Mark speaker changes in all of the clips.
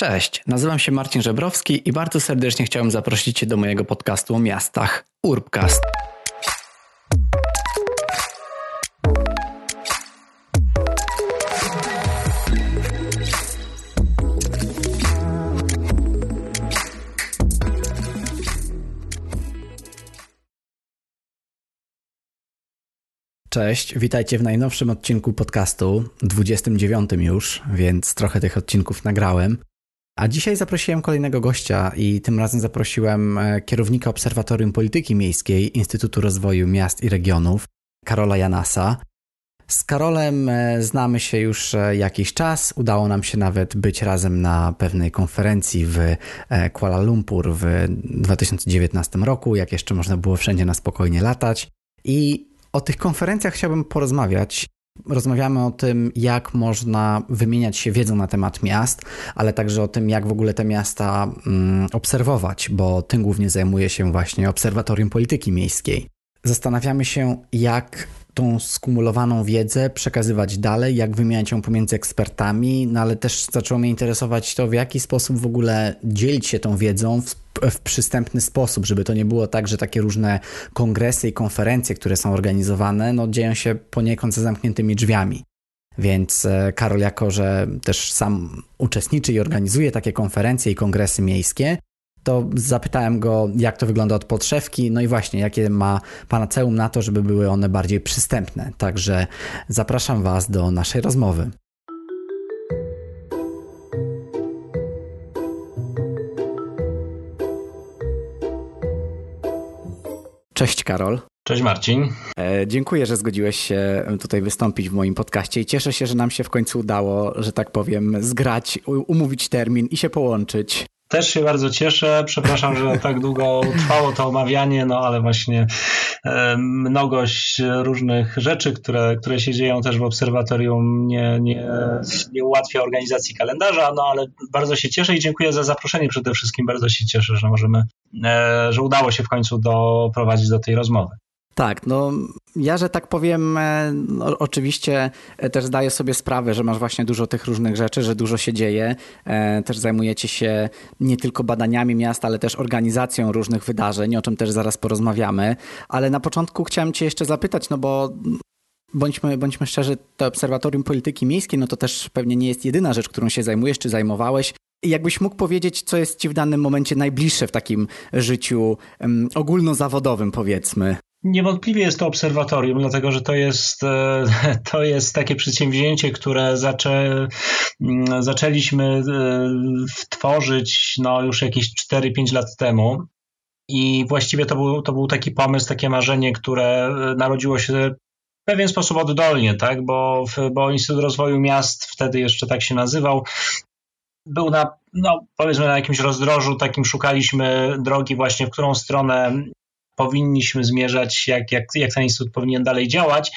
Speaker 1: Cześć, nazywam się Marcin Żebrowski i bardzo serdecznie chciałem zaprosić Cię do mojego podcastu o miastach Urbcast. Cześć, witajcie w najnowszym odcinku podcastu, 29 już, więc trochę tych odcinków nagrałem. A dzisiaj zaprosiłem kolejnego gościa i tym razem zaprosiłem e, kierownika Obserwatorium Polityki Miejskiej Instytutu Rozwoju Miast i Regionów, Karola Janasa. Z Karolem e, znamy się już e, jakiś czas. Udało nam się nawet być razem na pewnej konferencji w Kuala Lumpur w 2019 roku, jak jeszcze można było wszędzie na spokojnie latać. I o tych konferencjach chciałbym porozmawiać. Rozmawiamy o tym, jak można wymieniać się wiedzą na temat miast, ale także o tym, jak w ogóle te miasta mm, obserwować, bo tym głównie zajmuje się właśnie Obserwatorium Polityki Miejskiej. Zastanawiamy się, jak tą skumulowaną wiedzę przekazywać dalej, jak wymieniać ją pomiędzy ekspertami, no ale też zaczęło mnie interesować to, w jaki sposób w ogóle dzielić się tą wiedzą w, w przystępny sposób, żeby to nie było tak, że takie różne kongresy i konferencje, które są organizowane, no dzieją się poniekąd za zamkniętymi drzwiami. Więc e, Karol, jako że też sam uczestniczy i organizuje takie konferencje i kongresy miejskie, to zapytałem go, jak to wygląda od podszewki, no i właśnie, jakie ma panaceum na to, żeby były one bardziej przystępne. Także zapraszam Was do naszej rozmowy. Cześć Karol.
Speaker 2: Cześć Marcin.
Speaker 1: E, dziękuję, że zgodziłeś się tutaj wystąpić w moim podcaście i cieszę się, że nam się w końcu udało, że tak powiem, zgrać, umówić termin i się połączyć.
Speaker 2: Też się bardzo cieszę. Przepraszam, że tak długo trwało to omawianie, no ale właśnie e, mnogość różnych rzeczy, które, które się dzieją też w obserwatorium nie, nie, nie ułatwia organizacji kalendarza, no ale bardzo się cieszę i dziękuję za zaproszenie przede wszystkim. Bardzo się cieszę, że możemy, e, że udało się w końcu doprowadzić do tej rozmowy.
Speaker 1: Tak, no ja, że tak powiem, e, no, oczywiście e, też zdaję sobie sprawę, że masz właśnie dużo tych różnych rzeczy, że dużo się dzieje. E, też zajmujecie się nie tylko badaniami miasta, ale też organizacją różnych wydarzeń, o czym też zaraz porozmawiamy. Ale na początku chciałem Cię jeszcze zapytać, no bo bądźmy, bądźmy szczerzy, to Obserwatorium Polityki Miejskiej, no to też pewnie nie jest jedyna rzecz, którą się zajmujesz czy zajmowałeś. Jakbyś mógł powiedzieć, co jest Ci w danym momencie najbliższe w takim życiu um, ogólnozawodowym, powiedzmy?
Speaker 2: Niewątpliwie jest to obserwatorium, dlatego że to jest, e, to jest takie przedsięwzięcie, które zaczę, mm, zaczęliśmy e, tworzyć no, już jakieś 4-5 lat temu. I właściwie to był, to był taki pomysł, takie marzenie, które e, narodziło się w pewien sposób oddolnie, tak? bo, bo Instytut Rozwoju Miast, wtedy jeszcze tak się nazywał, był na, no, powiedzmy, na jakimś rozdrożu, takim szukaliśmy drogi właśnie, w którą stronę powinniśmy zmierzać, jak, jak, jak ten instytut powinien dalej działać.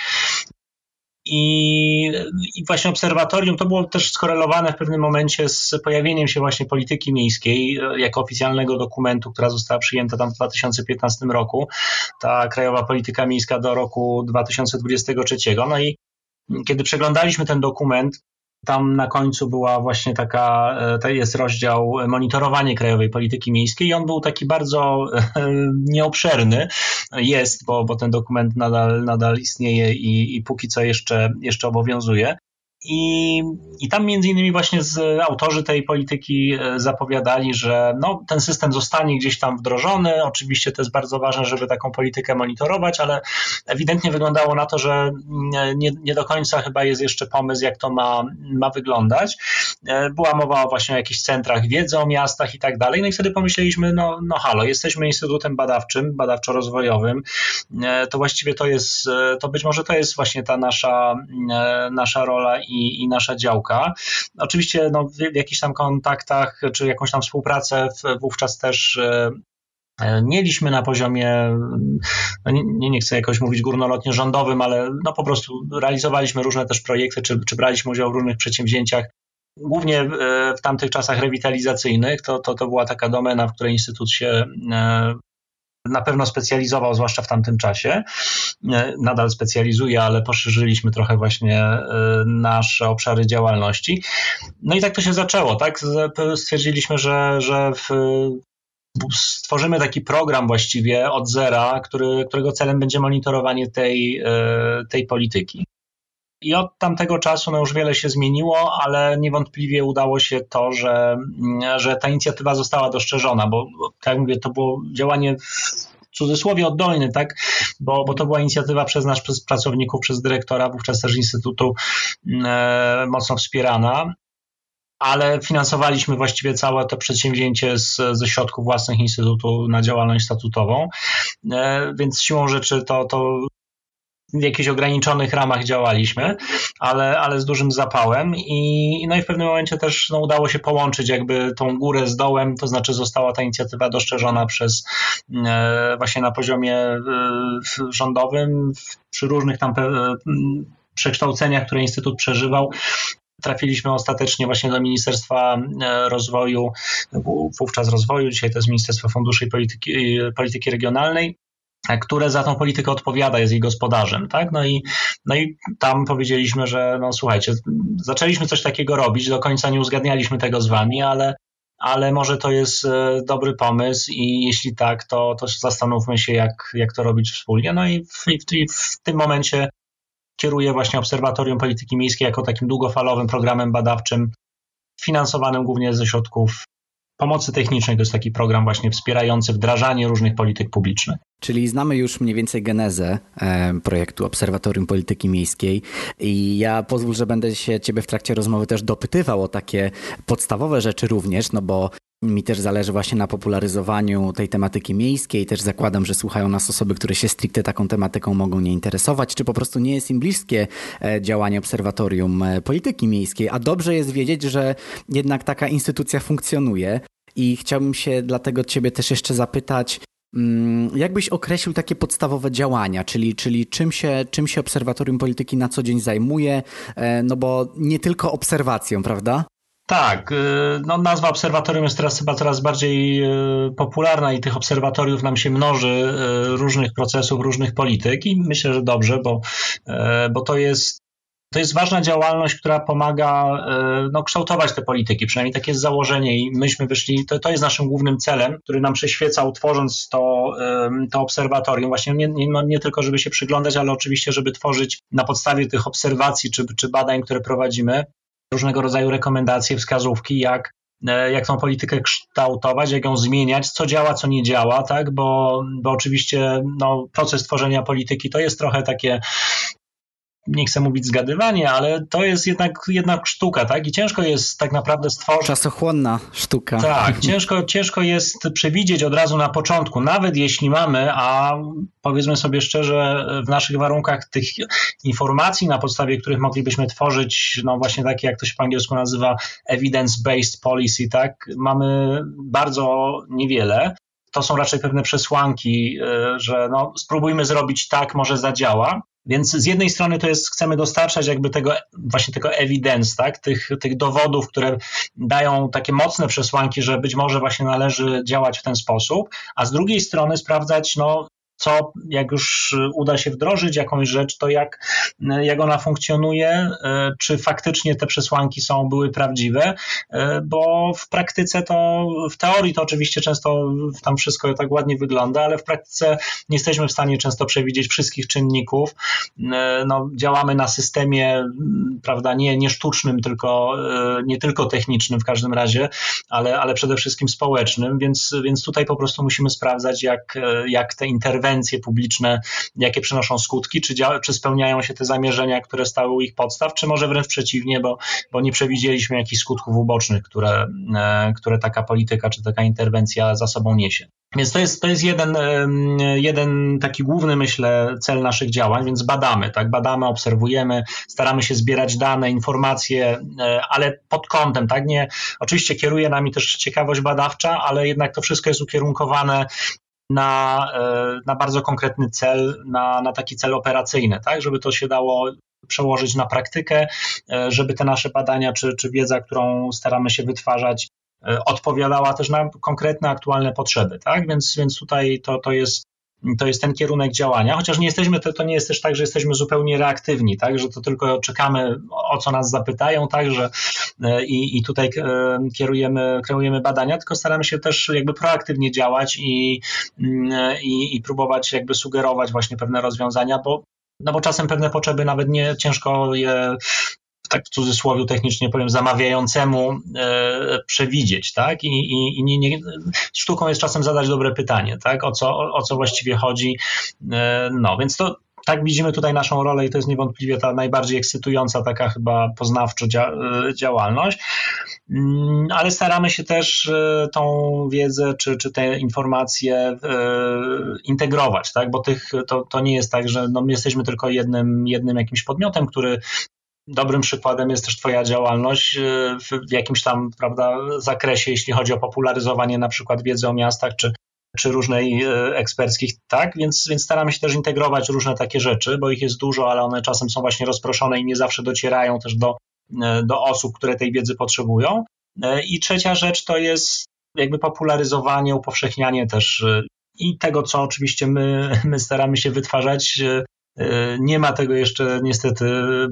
Speaker 2: I, I, właśnie obserwatorium to było też skorelowane w pewnym momencie z pojawieniem się właśnie polityki miejskiej jako oficjalnego dokumentu, która została przyjęta tam w 2015 roku, ta krajowa polityka miejska do roku 2023. No i kiedy przeglądaliśmy ten dokument, tam na końcu była właśnie taka, e, to jest rozdział monitorowanie krajowej polityki miejskiej i on był taki bardzo e, nieobszerny. Jest, bo, bo ten dokument nadal, nadal istnieje i, i póki co jeszcze, jeszcze obowiązuje. I, I tam między innymi właśnie z autorzy tej polityki e, zapowiadali, że no, ten system zostanie gdzieś tam wdrożony. Oczywiście to jest bardzo ważne, żeby taką politykę monitorować, ale ewidentnie wyglądało na to, że nie, nie do końca chyba jest jeszcze pomysł, jak to ma, ma wyglądać. E, była mowa właśnie o jakichś centrach wiedzy o miastach i tak dalej. No i wtedy pomyśleliśmy, no, no halo, jesteśmy instytutem badawczym, badawczo-rozwojowym. E, to właściwie to jest, to być może to jest właśnie ta nasza, nasza rola i, i nasza działka. Oczywiście no, w, w jakichś tam kontaktach czy jakąś tam współpracę wówczas też e, e, mieliśmy na poziomie, no nie, nie chcę jakoś mówić górnolotnie rządowym, ale no po prostu realizowaliśmy różne też projekty, czy, czy braliśmy udział w różnych przedsięwzięciach. Głównie e, w tamtych czasach rewitalizacyjnych to, to, to była taka domena, w której Instytut się na pewno specjalizował, zwłaszcza w tamtym czasie. Nadal specjalizuje, ale poszerzyliśmy trochę właśnie nasze obszary działalności. No i tak to się zaczęło, tak? Stwierdziliśmy, że, że w, stworzymy taki program właściwie od zera, który, którego celem będzie monitorowanie tej, tej polityki. I od tamtego czasu no już wiele się zmieniło, ale niewątpliwie udało się to, że, że ta inicjatywa została dostrzeżona, bo tak mówię, to było działanie w cudzysłowie oddolny, tak? Bo, bo to była inicjatywa przez nas, przez pracowników, przez dyrektora, wówczas też Instytutu e, mocno wspierana ale finansowaliśmy właściwie całe to przedsięwzięcie z, ze środków własnych Instytutu na działalność statutową, e, więc siłą rzeczy to, to w jakichś ograniczonych ramach działaliśmy, ale, ale z dużym zapałem i, no i w pewnym momencie też no, udało się połączyć jakby tą górę z dołem, to znaczy została ta inicjatywa dostrzeżona przez e, właśnie na poziomie e, rządowym przy różnych tam e, przekształceniach, które Instytut przeżywał, trafiliśmy ostatecznie właśnie do Ministerstwa Rozwoju, wówczas rozwoju, dzisiaj to jest Ministerstwo Funduszy i Polityki, Polityki Regionalnej które za tą politykę odpowiada, jest jej gospodarzem, tak? No i, no i tam powiedzieliśmy, że no słuchajcie, zaczęliśmy coś takiego robić, do końca nie uzgadnialiśmy tego z wami, ale, ale może to jest e, dobry pomysł i jeśli tak, to, to zastanówmy się, jak, jak to robić wspólnie. No i w, w, w tym momencie kieruję właśnie Obserwatorium Polityki Miejskiej jako takim długofalowym programem badawczym, finansowanym głównie ze środków pomocy technicznej. To jest taki program właśnie wspierający wdrażanie różnych polityk publicznych.
Speaker 1: Czyli znamy już mniej więcej genezę e, projektu Obserwatorium Polityki Miejskiej i ja pozwól, że będę się ciebie w trakcie rozmowy też dopytywał o takie podstawowe rzeczy również, no bo mi też zależy właśnie na popularyzowaniu tej tematyki miejskiej. Też zakładam, że słuchają nas osoby, które się stricte taką tematyką mogą nie interesować, czy po prostu nie jest im bliskie e, działanie Obserwatorium e, Polityki Miejskiej. A dobrze jest wiedzieć, że jednak taka instytucja funkcjonuje. I chciałbym się dlatego Ciebie też jeszcze zapytać, mm, jak byś określił takie podstawowe działania, czyli, czyli czym, się, czym się Obserwatorium Polityki na co dzień zajmuje? E, no bo nie tylko obserwacją, prawda?
Speaker 2: Tak, y, no nazwa obserwatorium jest teraz chyba coraz bardziej y, popularna i tych obserwatoriów nam się mnoży y, różnych procesów, różnych polityk i myślę, że dobrze, bo, bo to jest to jest ważna działalność, która pomaga no, kształtować te polityki, przynajmniej takie jest założenie i myśmy wyszli, to, to jest naszym głównym celem, który nam przyświecał tworząc to, to obserwatorium, właśnie nie, nie, no, nie tylko, żeby się przyglądać, ale oczywiście, żeby tworzyć na podstawie tych obserwacji czy, czy badań, które prowadzimy, różnego rodzaju rekomendacje, wskazówki, jak e, jak tą politykę kształtować, jak ją zmieniać, co działa, co nie działa, tak? Bo, bo oczywiście no, proces tworzenia polityki to jest trochę takie nie chcę mówić zgadywanie, ale to jest jednak, jednak sztuka, tak? I ciężko jest tak naprawdę stworzyć.
Speaker 1: Czasochłonna sztuka.
Speaker 2: Tak, ciężko, ciężko jest przewidzieć od razu na początku, nawet jeśli mamy, a powiedzmy sobie szczerze, w naszych warunkach tych informacji, na podstawie których moglibyśmy tworzyć, no właśnie takie, jak to się po angielsku nazywa, evidence-based policy, tak? Mamy bardzo niewiele to są raczej pewne przesłanki, e, że no, spróbujmy zrobić tak, może zadziała. Więc z jednej strony to jest, chcemy dostarczać jakby tego, właśnie tego evidence, tak? tych, tych dowodów, które dają takie mocne przesłanki, że być może właśnie należy działać w ten sposób, a z drugiej strony sprawdzać, no, co jak już uda się wdrożyć jakąś rzecz, to jak, jak ona funkcjonuje, e, czy faktycznie te przesłanki są, były prawdziwe, bo w praktyce to, w teorii to oczywiście często tam wszystko tak ładnie wygląda, ale w praktyce nie jesteśmy w stanie często przewidzieć wszystkich czynników. No, działamy na systemie, prawda, nie, nie sztucznym, tylko nie tylko technicznym w każdym razie, ale, ale przede wszystkim społecznym, więc, więc tutaj po prostu musimy sprawdzać, jak, jak te interwencje interwencje publiczne, jakie przynoszą skutki, czy, czy spełniają się te zamierzenia, które stały u ich podstaw, czy może wręcz przeciwnie, bo, bo nie przewidzieliśmy jakichś skutków ubocznych, które, e, które taka polityka czy taka interwencja za sobą niesie. Więc to jest, to jest jeden, jeden taki główny, myślę, cel naszych działań, więc badamy, tak, badamy, obserwujemy, staramy się zbierać dane, informacje, e, ale pod kątem, tak, nie, oczywiście kieruje nami też ciekawość badawcza, ale jednak to wszystko jest ukierunkowane na, e, na bardzo konkretny cel, na, na taki cel operacyjny, tak, żeby to się dało przełożyć na praktykę, e, żeby te nasze badania czy, czy wiedza, którą staramy się wytwarzać, odpowiadała też na konkretne, aktualne potrzeby, tak? Więc, więc tutaj to, to jest to jest ten kierunek działania, chociaż nie jesteśmy, to, to nie jest też tak, że jesteśmy zupełnie reaktywni, tak, że to tylko czekamy, o co nas zapytają, tak, że e, i, i tutaj e, kierujemy, kreujemy badania, tylko staramy się też jakby proaktywnie działać i, mm, i, i próbować jakby sugerować właśnie pewne rozwiązania, bo no bo czasem pewne potrzeby nawet nie ciężko je tak w cudzysłowie technicznie powiem, zamawiającemu e, przewidzieć, tak? I, i, i nie, nie, sztuką jest czasem zadać dobre pytanie, tak? O co, o, o co właściwie chodzi. E, no, więc to tak widzimy tutaj naszą rolę i to jest niewątpliwie ta najbardziej ekscytująca taka chyba poznawczo dzia e, działalność, mm, ale staramy się też tą wiedzę czy, czy te informacje integrować, tak? bo tych, to, to nie jest tak, że no my jesteśmy tylko jednym, jednym jakimś podmiotem, który Dobrym przykładem jest też Twoja działalność e, w jakimś tam prawda, zakresie, jeśli chodzi o popularyzowanie na przykład wiedzy o miastach czy, czy różnej e, eksperckich, tak? Więc, więc staramy się też integrować różne takie rzeczy, bo ich jest dużo, ale one czasem są właśnie rozproszone i nie zawsze docierają też do, e, do osób, które tej wiedzy potrzebują. I trzecia rzecz to jest jakby popularyzowanie, upowszechnianie też i tego, co oczywiście my, my staramy się wytwarzać nie ma tego jeszcze niestety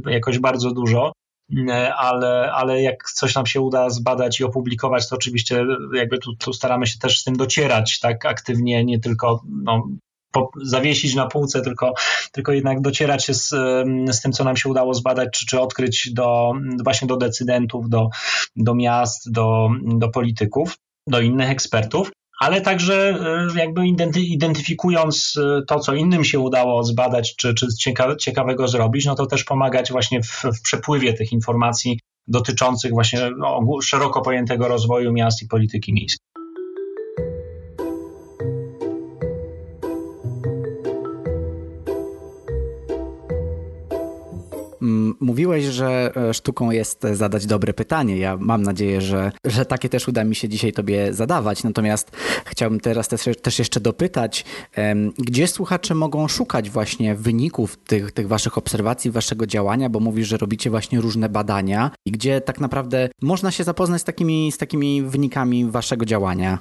Speaker 2: jakoś bardzo dużo, e, ale, ale jak coś nam się uda zbadać i opublikować, to oczywiście jakby tu, tu staramy się też z tym docierać tak aktywnie, nie tylko no, po, zawiesić na półce, tylko, tylko jednak docierać się z, z tym, co nam się udało zbadać, czy, czy odkryć do, właśnie do decydentów, do, do miast, do, do polityków, do innych ekspertów ale także e, jakby identyfikując e, to, co innym się udało zbadać, czy, czy ciekawego zrobić, no to też pomagać właśnie w, w przepływie tych informacji dotyczących właśnie no, szeroko pojętego rozwoju miast i polityki miejskiej.
Speaker 1: Mówiłeś, że e, sztuką jest zadać dobre pytanie. Ja mam nadzieję, że, że takie też uda mi się dzisiaj tobie zadawać. Natomiast chciałbym teraz też, też jeszcze dopytać, gdzie słuchacze mogą szukać właśnie wyników tych, tych waszych obserwacji, waszego działania, bo mówisz, że robicie właśnie różne badania i gdzie tak naprawdę można się zapoznać z takimi, z takimi wynikami waszego działania?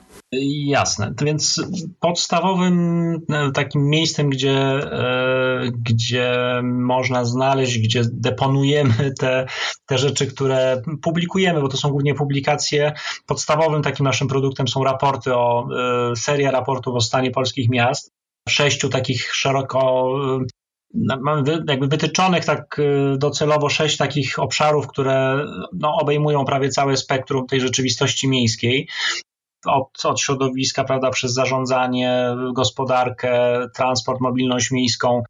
Speaker 2: Jasne. Więc podstawowym e, takim miejscem, gdzie, e, gdzie można znaleźć, gdzie te, te rzeczy, które publikujemy, bo to są głównie publikacje. Podstawowym takim naszym produktem są raporty o, e, seria raportów o stanie polskich miast. Sześciu takich szeroko mamy jakby wytyczonych tak docelowo sześć takich obszarów, które no, obejmują prawie całe spektrum tej rzeczywistości miejskiej od, od środowiska, prawda, przez zarządzanie, gospodarkę, transport, mobilność miejską,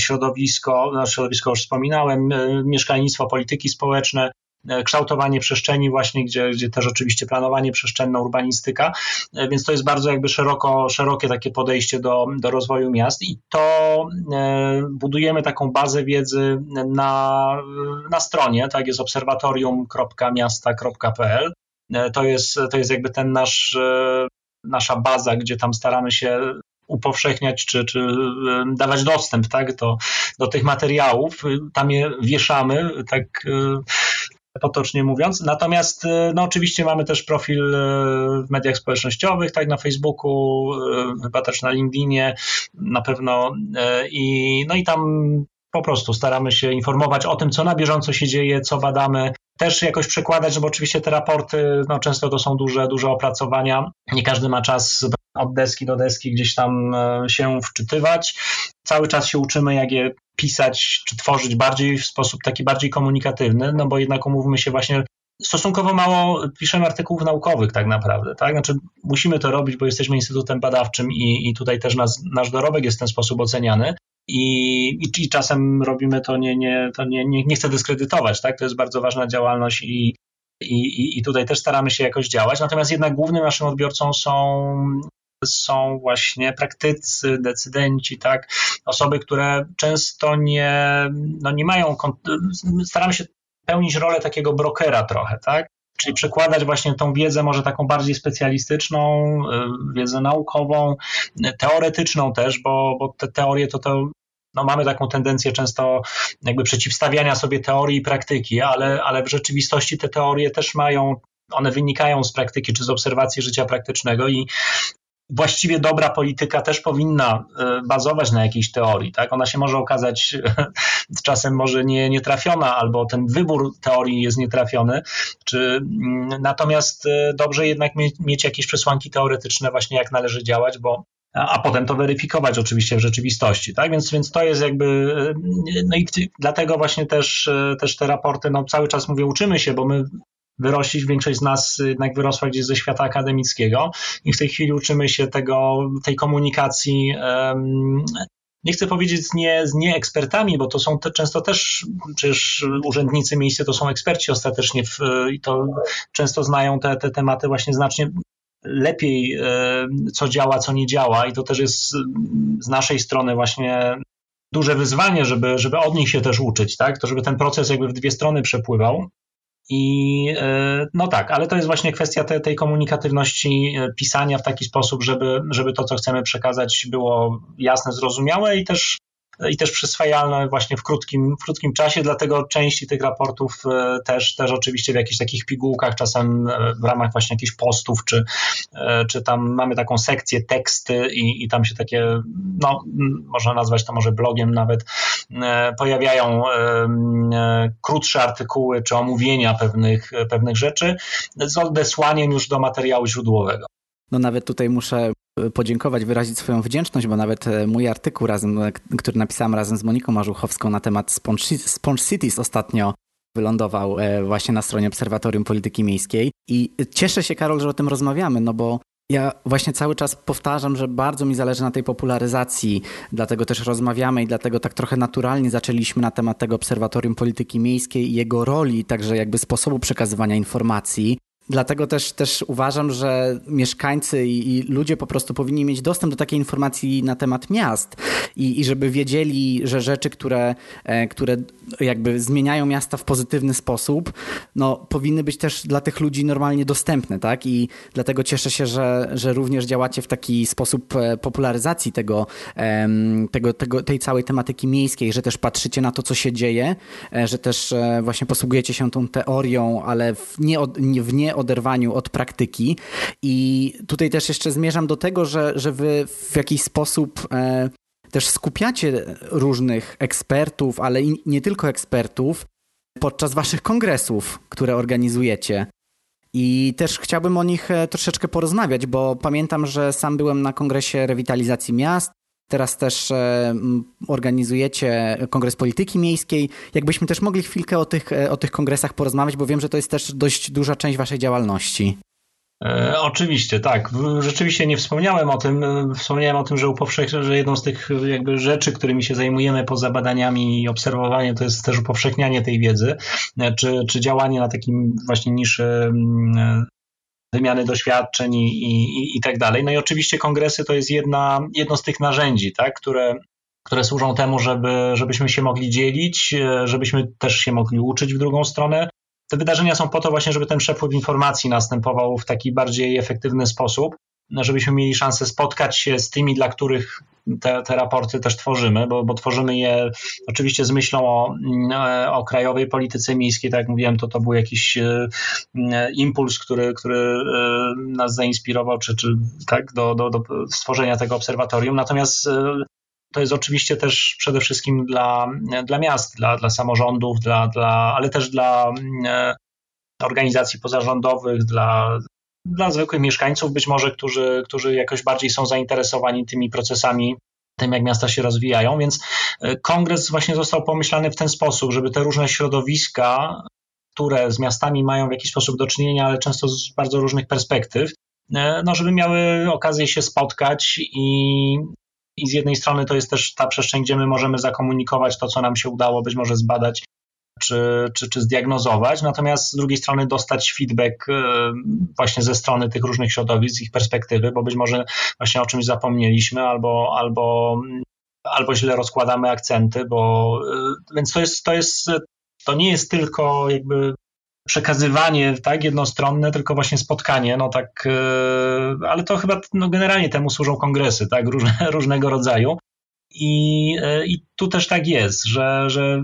Speaker 2: środowisko, środowisko już wspominałem, e, mieszkalnictwo, polityki społeczne, e, kształtowanie przestrzeni właśnie, gdzie, gdzie też oczywiście planowanie przestrzenne, urbanistyka, e, więc to jest bardzo jakby szeroko, szerokie takie podejście do, do rozwoju miast i to budujemy taką bazę wiedzy na, na stronie, tak jest obserwatorium.miasta.pl to jest, to jest jakby ten nasz, nasza baza, gdzie tam staramy się upowszechniać czy, czy e, dawać dostęp tak, do, do tych materiałów. Tam je wieszamy, tak potocznie mówiąc. Natomiast no oczywiście mamy też profil w mediach społecznościowych, tak na Facebooku, chyba też na LinkedInie na pewno i no i tam po prostu staramy się informować o tym, co na bieżąco się dzieje, co badamy, też jakoś przekładać, no bo oczywiście te raporty, no często to są duże, duże opracowania. Nie każdy ma czas od deski do deski gdzieś tam e, się wczytywać. Cały czas się uczymy, jak je pisać czy tworzyć bardziej w sposób taki bardziej komunikatywny, no bo jednak umówmy się właśnie stosunkowo mało piszemy artykułów naukowych tak naprawdę, tak? Znaczy musimy to robić, bo jesteśmy instytutem badawczym i, i tutaj też nas, nasz dorobek jest w ten sposób oceniany, i, i, i czasem robimy to, nie, nie, to nie, nie, nie chcę dyskredytować, tak? To jest bardzo ważna działalność i, i, i tutaj też staramy się jakoś działać. Natomiast jednak głównym naszym odbiorcą są są właśnie praktycy, decydenci, tak, osoby, które często nie, no nie mają, staramy się pełnić rolę takiego brokera trochę, tak, czyli przekładać właśnie tą wiedzę może taką bardziej specjalistyczną, y, wiedzę naukową, teoretyczną też, bo, bo te teorie to, to no mamy taką tendencję często jakby przeciwstawiania sobie teorii i praktyki, ale, ale w rzeczywistości te teorie też mają one wynikają z praktyki czy z obserwacji życia praktycznego i właściwie dobra polityka też powinna e, bazować na jakiejś teorii. Tak? Ona się może okazać czasem może nie, nietrafiona, albo ten wybór teorii jest nietrafiony. Czy, mm, natomiast e, dobrze jednak mieć, mieć jakieś przesłanki teoretyczne, właśnie jak należy działać, bo a potem to weryfikować oczywiście w rzeczywistości, tak? Więc, więc to jest jakby, e, no i dlatego właśnie też, też te raporty, no cały czas mówię, uczymy się, bo my wyrośli, większość z nas jednak wyrosła gdzieś ze świata akademickiego i w tej chwili uczymy się tego, tej komunikacji nie chcę powiedzieć z, nie, z nieekspertami, bo to są te, często też przecież urzędnicy miejskie to są eksperci ostatecznie w, i to często znają te, te tematy właśnie znacznie lepiej, co działa, co nie działa i to też jest z naszej strony właśnie duże wyzwanie, żeby, żeby od nich się też uczyć, tak? To żeby ten proces jakby w dwie strony przepływał. I e, no tak, ale to jest właśnie kwestia te, tej komunikatywności e, pisania w taki sposób, żeby, żeby to, co chcemy przekazać, było jasne, zrozumiałe i też i też przyswajalne właśnie w krótkim, w krótkim czasie, dlatego części tych raportów e, też, też oczywiście w jakichś takich pigułkach, czasem e, w ramach właśnie jakichś postów, czy, e, czy tam mamy taką sekcję teksty i, i tam się takie, no można nazwać to może blogiem nawet, pojawiają krótsze artykuły czy omówienia pewnych, pewnych rzeczy z odesłaniem już do materiału źródłowego.
Speaker 1: No nawet tutaj muszę podziękować, wyrazić swoją wdzięczność, bo nawet e, mój artykuł, razem, e, który napisałem razem z Moniką Marzuchowską na temat Sponge, Sponge Cities ostatnio wylądował właśnie na stronie Obserwatorium Polityki Miejskiej. I cieszę się, Karol, że o tym rozmawiamy, no bo ja właśnie cały czas powtarzam, że bardzo mi zależy na tej popularyzacji, dlatego też rozmawiamy i dlatego tak trochę naturalnie zaczęliśmy na temat tego Obserwatorium Polityki Miejskiej i jego roli, także jakby sposobu przekazywania informacji. Dlatego też, też uważam, że mieszkańcy i, i, ludzie po prostu powinni mieć dostęp do takiej informacji na temat miast i, i żeby wiedzieli, że rzeczy, które, e, które jakby zmieniają miasta w pozytywny sposób, no, powinny być też dla tych ludzi normalnie dostępne, tak? I dlatego cieszę się, że, że również działacie w taki sposób e, popularyzacji tego, tego, tego, tej całej tematyki miejskiej, że też patrzycie na to, co się dzieje, e, że też właśnie posługujecie się tą teorią, ale w nie, w nie oderwaniu od praktyki. I tutaj też jeszcze zmierzam do tego, że, że wy w jakiś sposób e, też skupiacie różnych ekspertów, ale nie tylko ekspertów podczas waszych kongresów, które organizujecie. I też chciałbym o nich e, troszeczkę porozmawiać, bo pamiętam, że sam byłem na kongresie rewitalizacji miast Teraz też e, organizujecie Kongres Polityki Miejskiej. Jakbyśmy też mogli chwilkę o tych, e, o tych kongresach porozmawiać, bo wiem, że to jest też dość duża część Waszej działalności.
Speaker 2: E, oczywiście, tak. Rzeczywiście nie wspomniałem o tym. Wspomniałem o tym, że, upowszech... że jedną z tych jakby rzeczy, którymi się zajmujemy poza badaniami i obserwowaniem, to jest też upowszechnianie tej wiedzy, czy, czy działanie na takim właśnie niszy wymiany doświadczeń i, i, i tak dalej. No i oczywiście kongresy to jest jedna, jedno z tych narzędzi, tak, które, które służą temu, żeby, żebyśmy się mogli dzielić, żebyśmy też się mogli uczyć w drugą stronę. Te wydarzenia są po to właśnie, żeby ten przepływ informacji następował w taki bardziej efektywny sposób żebyśmy mieli szansę spotkać się z tymi, dla których te, te raporty też tworzymy, bo, bo tworzymy je oczywiście z myślą o, mm, o krajowej polityce miejskiej, tak jak mówiłem, to to był jakiś e, impuls, który, który e, nas zainspirował, czy, czy tak, do, do, do stworzenia tego obserwatorium. Natomiast e, to jest oczywiście też przede wszystkim dla, dla miast, dla, dla samorządów, dla, dla, ale też dla organizacji pozarządowych, dla dla zwykłych mieszkańców, być może, którzy, którzy jakoś bardziej są zainteresowani tymi procesami tym, jak miasta się rozwijają, więc e, kongres właśnie został pomyślany w ten sposób, żeby te różne środowiska, które z miastami mają w jakiś sposób do czynienia, ale często z bardzo różnych perspektyw, e, no, żeby miały okazję się spotkać i, i z jednej strony to jest też ta przestrzeń, gdzie my możemy zakomunikować to, co nam się udało być może zbadać czy, czy, czy zdiagnozować, natomiast z drugiej strony dostać feedback e, właśnie ze strony tych różnych środowisk, ich perspektywy, bo być może właśnie o czymś zapomnieliśmy albo, albo, albo źle rozkładamy akcenty, bo e, więc to jest, to jest, to nie jest tylko jakby przekazywanie tak jednostronne, tylko właśnie spotkanie, no tak, e, ale to chyba no generalnie temu służą kongresy, tak, różne, różnego rodzaju. I, e, I tu też tak jest, że, że,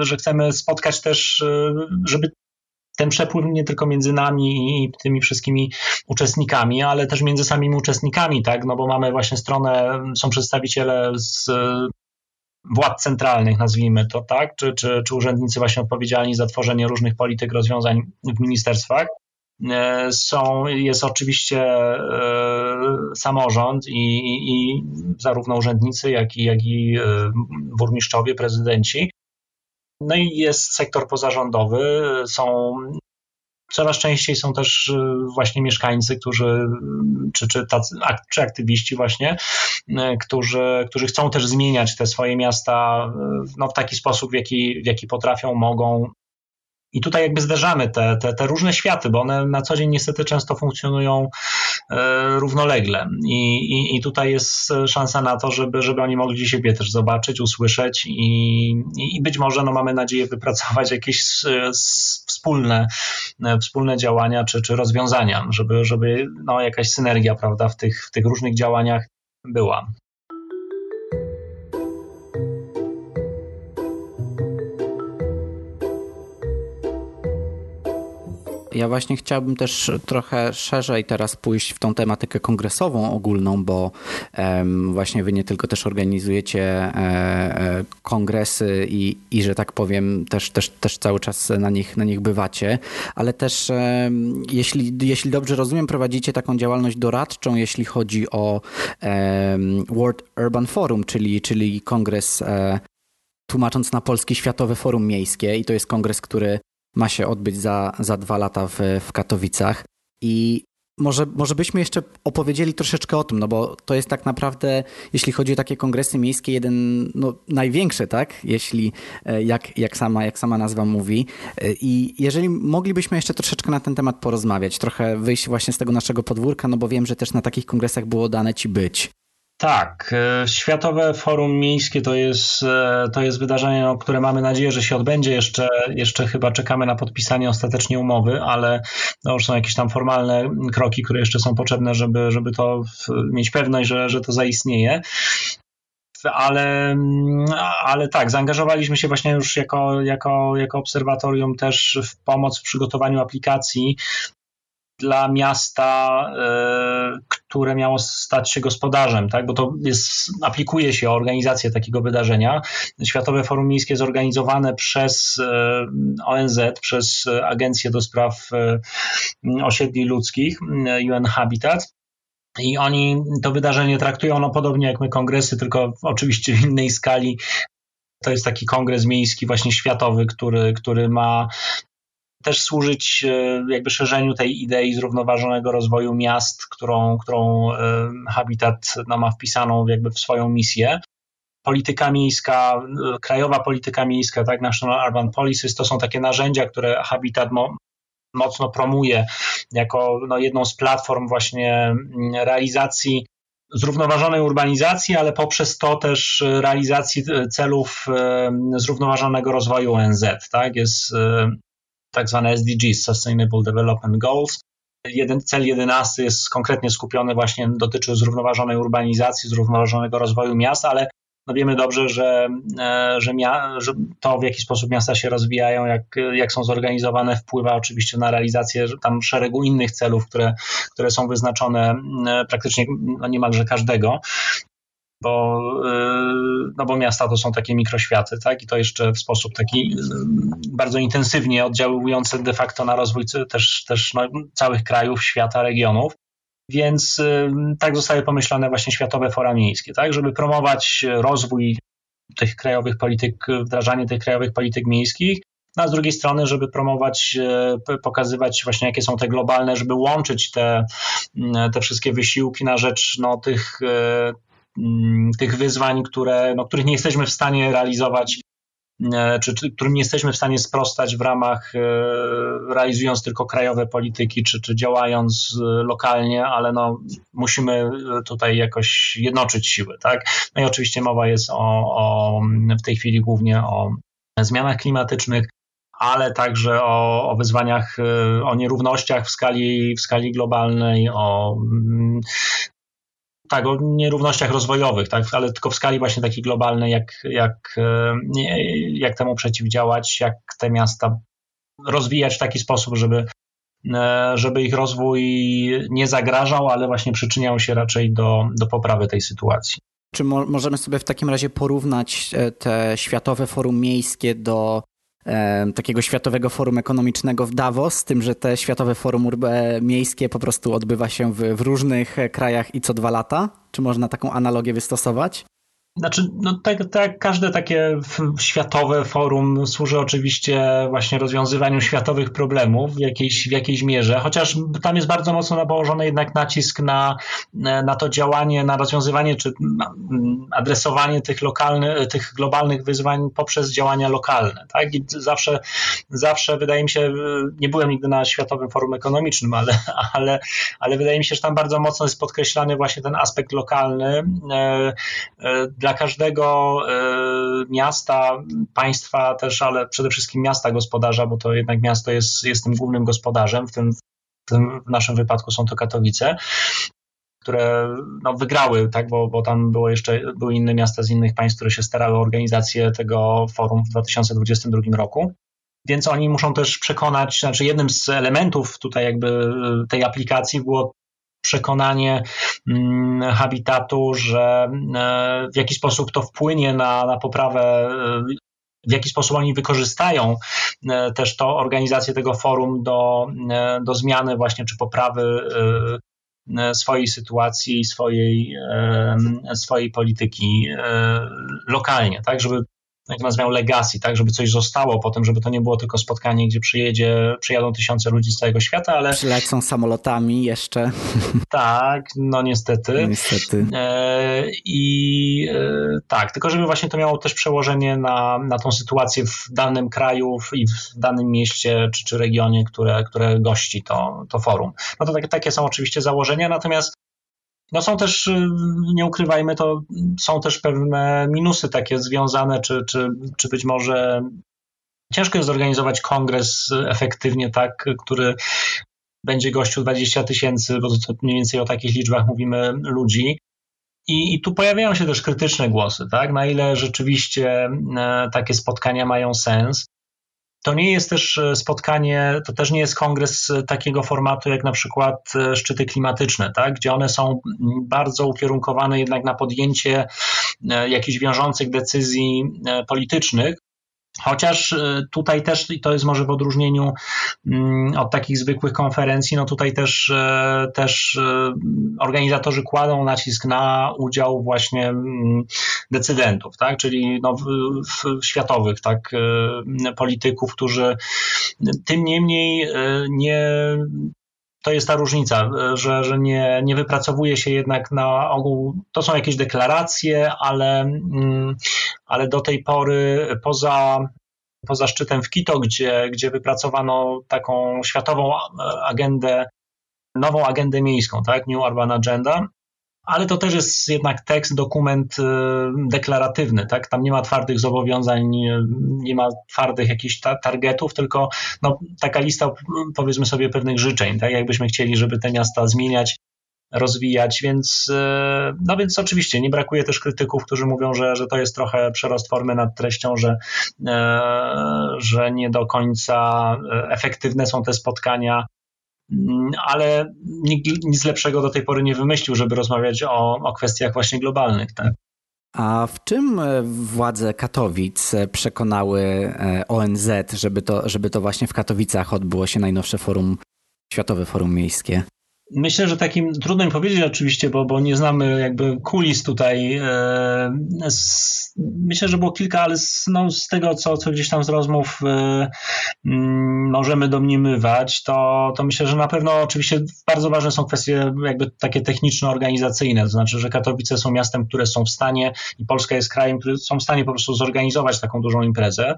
Speaker 2: e, że chcemy spotkać też, e, żeby ten przepływ nie tylko między nami i tymi wszystkimi uczestnikami, ale też między samymi uczestnikami, tak? No bo mamy właśnie stronę, są przedstawiciele z władz centralnych, nazwijmy to tak, czy, czy, czy urzędnicy właśnie odpowiedzialni za tworzenie różnych polityk, rozwiązań w ministerstwach. E, są, jest oczywiście e, samorząd i, i zarówno urzędnicy, jak i, jak i e, burmistrzowie, prezydenci. No i jest sektor pozarządowy, są coraz częściej są też właśnie mieszkańcy, którzy, czy, czy, tacy, czy aktywiści właśnie, którzy, którzy chcą też zmieniać te swoje miasta no, w taki sposób, w jaki, w jaki potrafią, mogą i tutaj jakby zderzamy te, te, te różne światy, bo one na co dzień niestety często funkcjonują e, równolegle. I, i, I tutaj jest szansa na to, żeby, żeby oni mogli siebie też zobaczyć, usłyszeć i, i być może no, mamy nadzieję wypracować jakieś wspólne, e, wspólne działania czy, czy rozwiązania, żeby, żeby no, jakaś synergia prawda, w, tych, w tych różnych działaniach była.
Speaker 1: Ja właśnie chciałbym też trochę szerzej teraz pójść w tą tematykę kongresową ogólną, bo właśnie wy nie tylko też organizujecie e, e, kongresy i, i, że tak powiem, też, też, też cały czas na nich, na nich bywacie, ale też jeśli, jeśli dobrze rozumiem, prowadzicie taką działalność doradczą, jeśli chodzi o World Urban Forum, czyli, czyli kongres e, tłumacząc na polski Światowe Forum Miejskie i to jest kongres, który ma się odbyć za, za dwa lata w, w Katowicach. I może, może byśmy jeszcze opowiedzieli troszeczkę o tym, no bo to jest tak naprawdę, jeśli chodzi o takie kongresy miejskie, jeden no, największy, tak? Jeśli, e, jak, jak, sama, jak sama nazwa mówi. E, I jeżeli moglibyśmy jeszcze troszeczkę na ten temat porozmawiać, trochę wyjść właśnie z tego naszego podwórka, no bo wiem, że też na takich kongresach było dane ci być.
Speaker 2: Tak, e, Światowe Forum Miejskie to jest, e, to jest wydarzenie, no, które mamy nadzieję, że się odbędzie. Jeszcze, jeszcze chyba czekamy na podpisanie ostatecznie umowy, ale no, już są jakieś tam formalne kroki, które jeszcze są potrzebne, żeby, żeby to mieć pewność, że, że to zaistnieje ale, ale tak, zaangażowaliśmy się właśnie już jako, jako, jako obserwatorium też w pomoc w przygotowaniu aplikacji dla miasta, e, które miało stać się gospodarzem, tak? bo to jest, aplikuje się o organizację takiego wydarzenia. Światowe Forum Miejskie zorganizowane przez e, ONZ, przez Agencję do Spraw e, Osiedli Ludzkich, UN Habitat. I oni to wydarzenie traktują no, podobnie jak my kongresy, tylko oczywiście w innej skali. To jest taki kongres miejski, właśnie światowy, który, który ma też służyć e, jakby szerzeniu tej idei zrównoważonego rozwoju miast, którą, którą e, Habitat no, ma wpisaną jakby w swoją misję. Polityka miejska, e, krajowa polityka miejska, tak, National Urban Policies, to są takie narzędzia, które Habitat mo, mocno promuje jako no, jedną z platform właśnie mm, realizacji zrównoważonej urbanizacji, ale poprzez to też realizacji celów zrównoważonego rozwoju ONZ. Tak? Jest tak zwane SDGs, Sustainable Development Goals. Jeden, cel jedenasty jest konkretnie skupiony właśnie, dotyczy zrównoważonej urbanizacji, zrównoważonego rozwoju miast, ale no wiemy dobrze, że, e, że, mia, że, to, w jaki sposób miasta się rozwijają, jak, jak są zorganizowane, wpływa oczywiście na realizację tam szeregu innych celów, które, które są wyznaczone e, praktycznie no niemalże każdego bo, y, no bo miasta to są takie mikroświaty, tak? I to jeszcze w sposób taki y, bardzo intensywnie oddziałujący de facto na rozwój też, też no, całych krajów, świata, regionów. Więc y, tak zostały pomyślane właśnie światowe fora miejskie, tak? Żeby promować rozwój tych krajowych polityk, wdrażanie tych krajowych polityk miejskich, no a z drugiej strony, żeby promować, pokazywać właśnie jakie są te globalne, żeby łączyć te, te wszystkie wysiłki na rzecz no, tych, tych wyzwań, które, no, których nie jesteśmy w stanie realizować, e, czy, czy którym nie jesteśmy w stanie sprostać w ramach e, realizując tylko krajowe polityki, czy, czy działając e, lokalnie, ale no, musimy tutaj jakoś jednoczyć siły. Tak? No i oczywiście mowa jest o, o w tej chwili głównie o zmianach klimatycznych, ale także o, o wyzwaniach, o nierównościach w skali, w skali globalnej, o mm, tak, o nierównościach rozwojowych, tak, ale tylko w skali właśnie takiej globalnej, jak, jak, e, jak temu przeciwdziałać, jak te miasta rozwijać w taki sposób, żeby, e, żeby ich rozwój nie zagrażał, ale właśnie przyczyniał się raczej do, do poprawy tej sytuacji.
Speaker 1: Czy mo możemy sobie w takim razie porównać e, te Światowe Forum Miejskie do takiego Światowego Forum Ekonomicznego w Davos, z tym, że te Światowe Forum Miejskie po prostu odbywa się w, w różnych krajach i co dwa lata? Czy można taką analogię wystosować?
Speaker 2: Znaczy, no tak, tak, każde takie światowe forum służy oczywiście właśnie rozwiązywaniu światowych problemów w jakiejś, w jakiejś mierze, chociaż tam jest bardzo mocno położony jednak nacisk na, na to działanie, na rozwiązywanie czy adresowanie tych lokalnych, tych globalnych wyzwań poprzez działania lokalne. Tak? I zawsze, zawsze wydaje mi się, nie byłem nigdy na Światowym Forum Ekonomicznym, ale, ale, ale wydaje mi się, że tam bardzo mocno jest podkreślany właśnie ten aspekt lokalny. E, e, dla dla każdego e, miasta, państwa też, ale przede wszystkim miasta gospodarza, bo to jednak miasto jest, jest tym głównym gospodarzem, w tym, w tym w naszym wypadku są to Katowice które no, wygrały, tak, bo, bo tam było jeszcze, były inne miasta z innych państw, które się starały o organizację tego forum w 2022 roku. Więc oni muszą też przekonać, znaczy jednym z elementów tutaj jakby tej aplikacji było przekonanie mm, habitatu, że e, w jaki sposób to wpłynie na, na poprawę e, w jaki sposób oni wykorzystają e, też to organizację tego forum do, do zmiany właśnie czy poprawy swojej sytuacji, swojej, swojej polityki lokalnie, tak, żeby jak nazywam, legacy, tak, żeby coś zostało potem, żeby to nie było tylko spotkanie, gdzie przyjedzie, przyjadą tysiące ludzi z całego świata, ale...
Speaker 1: Przylecą samolotami jeszcze.
Speaker 2: Tak, no niestety.
Speaker 1: Niestety.
Speaker 2: E, I e, tak, tylko żeby właśnie to miało też przełożenie na, na tą sytuację w danym kraju i w danym mieście czy, czy regionie, które, które gości to, to forum. No to tak, takie są oczywiście założenia, natomiast no są też, y, nie ukrywajmy, to są też pewne minusy takie związane, czy, czy, czy być może ciężko jest zorganizować kongres efektywnie tak, który będzie gościł 20 tysięcy, bo to mniej więcej o takich liczbach mówimy ludzi. I, I, tu pojawiają się też krytyczne głosy, tak? Na ile rzeczywiście e, takie spotkania mają sens. To nie jest też e, spotkanie, to też nie jest kongres e, takiego formatu jak na przykład e, szczyty klimatyczne, tak? gdzie one są bardzo ukierunkowane jednak na podjęcie jakichś wiążących decyzji politycznych, Chociaż y, tutaj też, i to jest może w odróżnieniu mm, od takich zwykłych konferencji, no tutaj też, y, też y, organizatorzy kładą nacisk na udział właśnie mm, decydentów, tak? czyli no, w, w światowych tak, polityków, którzy tym niemniej nie to jest ta różnica, że, że nie, nie wypracowuje się jednak na ogół, to są jakieś deklaracje, ale, mm, ale do tej pory poza, poza szczytem w Quito, gdzie, gdzie wypracowano taką światową agendę, nową agendę miejską, tak, New Urban Agenda, ale to też jest jednak tekst, dokument y, deklaratywny, tak? Tam nie ma twardych zobowiązań, nie ma twardych jakichś ta targetów, tylko no, taka lista, powiedzmy sobie, pewnych życzeń, tak? Jakbyśmy chcieli, żeby te miasta zmieniać, rozwijać, więc y, no więc oczywiście nie brakuje też krytyków, którzy mówią, że, że to jest trochę przerost formy nad treścią, że, y, że nie do końca efektywne są te spotkania, Mm, ale nikt nic lepszego do tej pory nie wymyślił, żeby rozmawiać o, o kwestiach właśnie globalnych. Tak?
Speaker 1: A w czym e, władze Katowic e, przekonały e, ONZ, żeby to, żeby to właśnie w Katowicach odbyło się najnowsze forum, Światowe Forum Miejskie?
Speaker 2: Myślę, że takim trudno powiedzieć oczywiście, bo, bo nie znamy jakby kulis tutaj. E, myślę, że było kilka, ale z, no, z tego, co, co gdzieś tam z rozmów e, mm, możemy domniemywać, to, to myślę, że na pewno oczywiście bardzo ważne są kwestie jakby takie techniczno-organizacyjne, to znaczy, że Katowice są miastem, które są w stanie i Polska jest krajem, które są w stanie po prostu zorganizować taką dużą imprezę.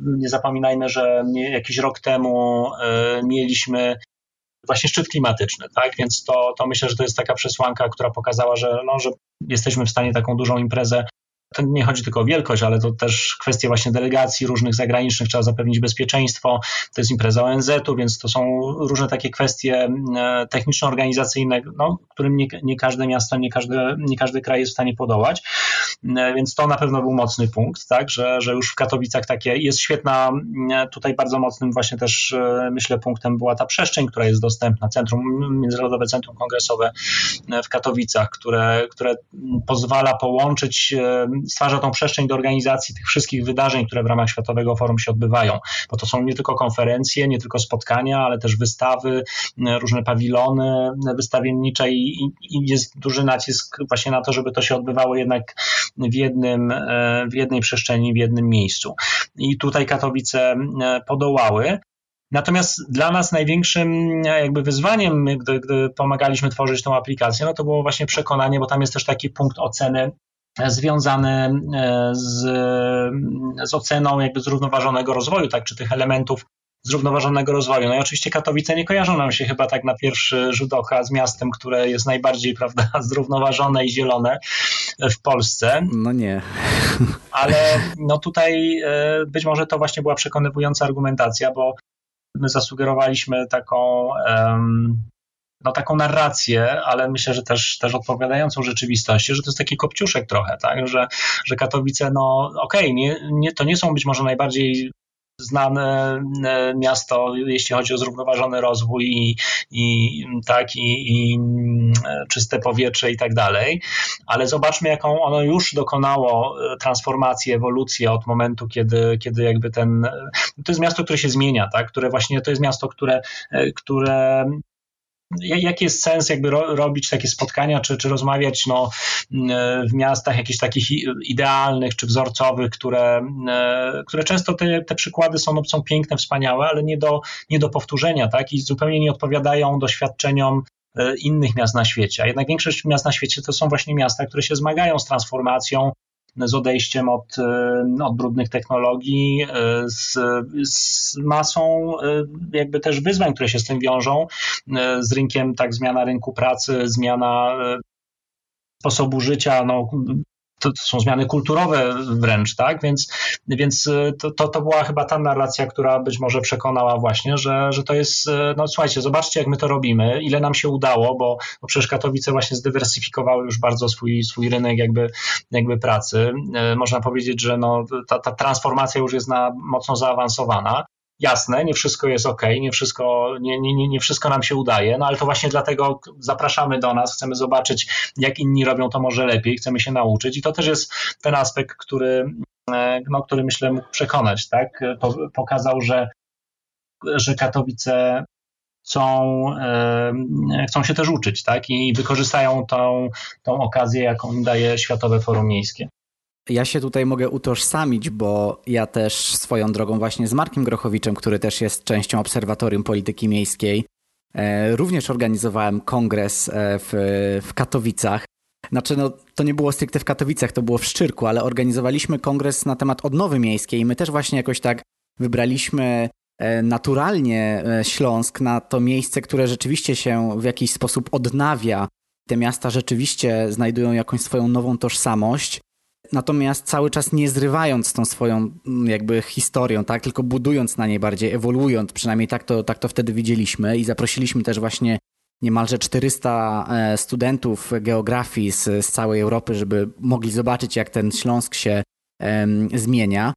Speaker 2: Nie zapominajmy, że jakiś rok temu e, mieliśmy właśnie szczyt klimatyczny, tak? Więc to, to myślę, że to jest taka przesłanka, która pokazała, że, no, że jesteśmy w stanie taką dużą imprezę to nie chodzi tylko o wielkość, ale to też kwestie właśnie delegacji różnych zagranicznych, trzeba zapewnić bezpieczeństwo, to jest impreza ONZ-u, więc to są różne takie kwestie e, techniczno-organizacyjne, no, którym nie, nie każde miasto, nie każdy, nie każdy kraj jest w stanie podołać. więc to na pewno był mocny punkt, tak, że, że już w Katowicach takie jest świetna, tutaj bardzo mocnym właśnie też myślę punktem była ta przestrzeń, która jest dostępna, centrum, Międzynarodowe Centrum Kongresowe w Katowicach, które, które pozwala połączyć, stwarza tą przestrzeń do organizacji tych wszystkich wydarzeń, które w ramach Światowego Forum się odbywają, bo to są nie tylko konferencje, nie tylko spotkania, ale też wystawy, różne pawilony wystawiennicze i, i jest duży nacisk właśnie na to, żeby to się odbywało jednak w jednym, e, w jednej przestrzeni, w jednym miejscu. I tutaj Katowice e, podołały. Natomiast dla nas największym jakby wyzwaniem, gdy, gdy pomagaliśmy tworzyć tą aplikację, no to było właśnie przekonanie, bo tam jest też taki punkt oceny związany z, z oceną jakby zrównoważonego rozwoju, tak, czy tych elementów zrównoważonego rozwoju. No i oczywiście Katowice nie kojarzą nam się chyba tak na pierwszy rzut oka z miastem, które jest najbardziej, prawda, zrównoważone i zielone w Polsce.
Speaker 1: No nie.
Speaker 2: Ale no tutaj e, być może to właśnie była przekonywująca argumentacja, bo my zasugerowaliśmy taką no, taką narrację, ale myślę, że też, też odpowiadającą rzeczywistości, że to jest taki kopciuszek trochę, tak, że, że Katowice, no okej, okay, nie, nie, to nie są być może najbardziej znane e, miasto, jeśli chodzi o zrównoważony rozwój i, i tak, i, i, e, czyste powietrze i tak dalej, ale zobaczmy, jaką ono już dokonało e, transformacji, ewolucji od momentu, kiedy, kiedy jakby ten, to jest miasto, które się zmienia, tak, które właśnie, to jest miasto, które, które jaki jest sens jakby ro, robić takie spotkania, czy, czy rozmawiać no, w miastach jakichś takich idealnych, czy wzorcowych, które, które często te, te przykłady są, no, są piękne, wspaniałe, ale nie do, nie do powtórzenia, tak, i zupełnie nie odpowiadają doświadczeniom e, innych miast na świecie. A jednak większość miast na świecie to są właśnie miasta, które się zmagają z transformacją, z odejściem od, e, od brudnych technologii, e, z, z masą e, jakby też wyzwań, które się z tym wiążą, z rynkiem, tak, zmiana rynku pracy, zmiana sposobu życia, no, to, są zmiany kulturowe wręcz, tak? Więc, więc e, to, to, to była chyba ta narracja, która być może przekonała właśnie, że, że to jest, e, no słuchajcie, zobaczcie, jak my to robimy, ile nam się udało, bo, bo przecież Katowice właśnie zdywersyfikowały już bardzo swój, swój rynek jakby, jakby pracy. E, można powiedzieć, że no, ta, ta transformacja już jest na, mocno zaawansowana. Jasne, nie wszystko jest ok, nie wszystko, nie, nie, nie wszystko nam się udaje, no ale to właśnie dlatego zapraszamy do nas, chcemy zobaczyć, jak inni robią to może lepiej, chcemy się nauczyć i to też jest ten aspekt, który, e, no, który myślę mógł przekonać, tak? Pokazał, że, że Katowice chcą, e, chcą się też uczyć, tak? I wykorzystają tą, tą okazję, jaką daje Światowe Forum Miejskie.
Speaker 1: Ja się tutaj mogę utożsamić, bo ja też swoją drogą właśnie z Markiem Grochowiczem, który też jest częścią Obserwatorium Polityki Miejskiej, e, również organizowałem kongres e, w, w Katowicach. Znaczy, no, to nie było stricte w Katowicach, to było w Szczyrku, ale organizowaliśmy kongres na temat odnowy miejskiej i my też właśnie jakoś tak wybraliśmy e, naturalnie Śląsk na to miejsce, które rzeczywiście się w jakiś sposób odnawia. Te miasta rzeczywiście znajdują jakąś swoją nową tożsamość natomiast cały czas nie zrywając tą swoją mm, jakby historią, tak, tylko budując na niej bardziej, ewoluując, przynajmniej tak to, tak to wtedy widzieliśmy i zaprosiliśmy też właśnie niemalże 400 e, studentów geografii z, z całej Europy, żeby mogli zobaczyć, jak ten Śląsk się um, zmienia.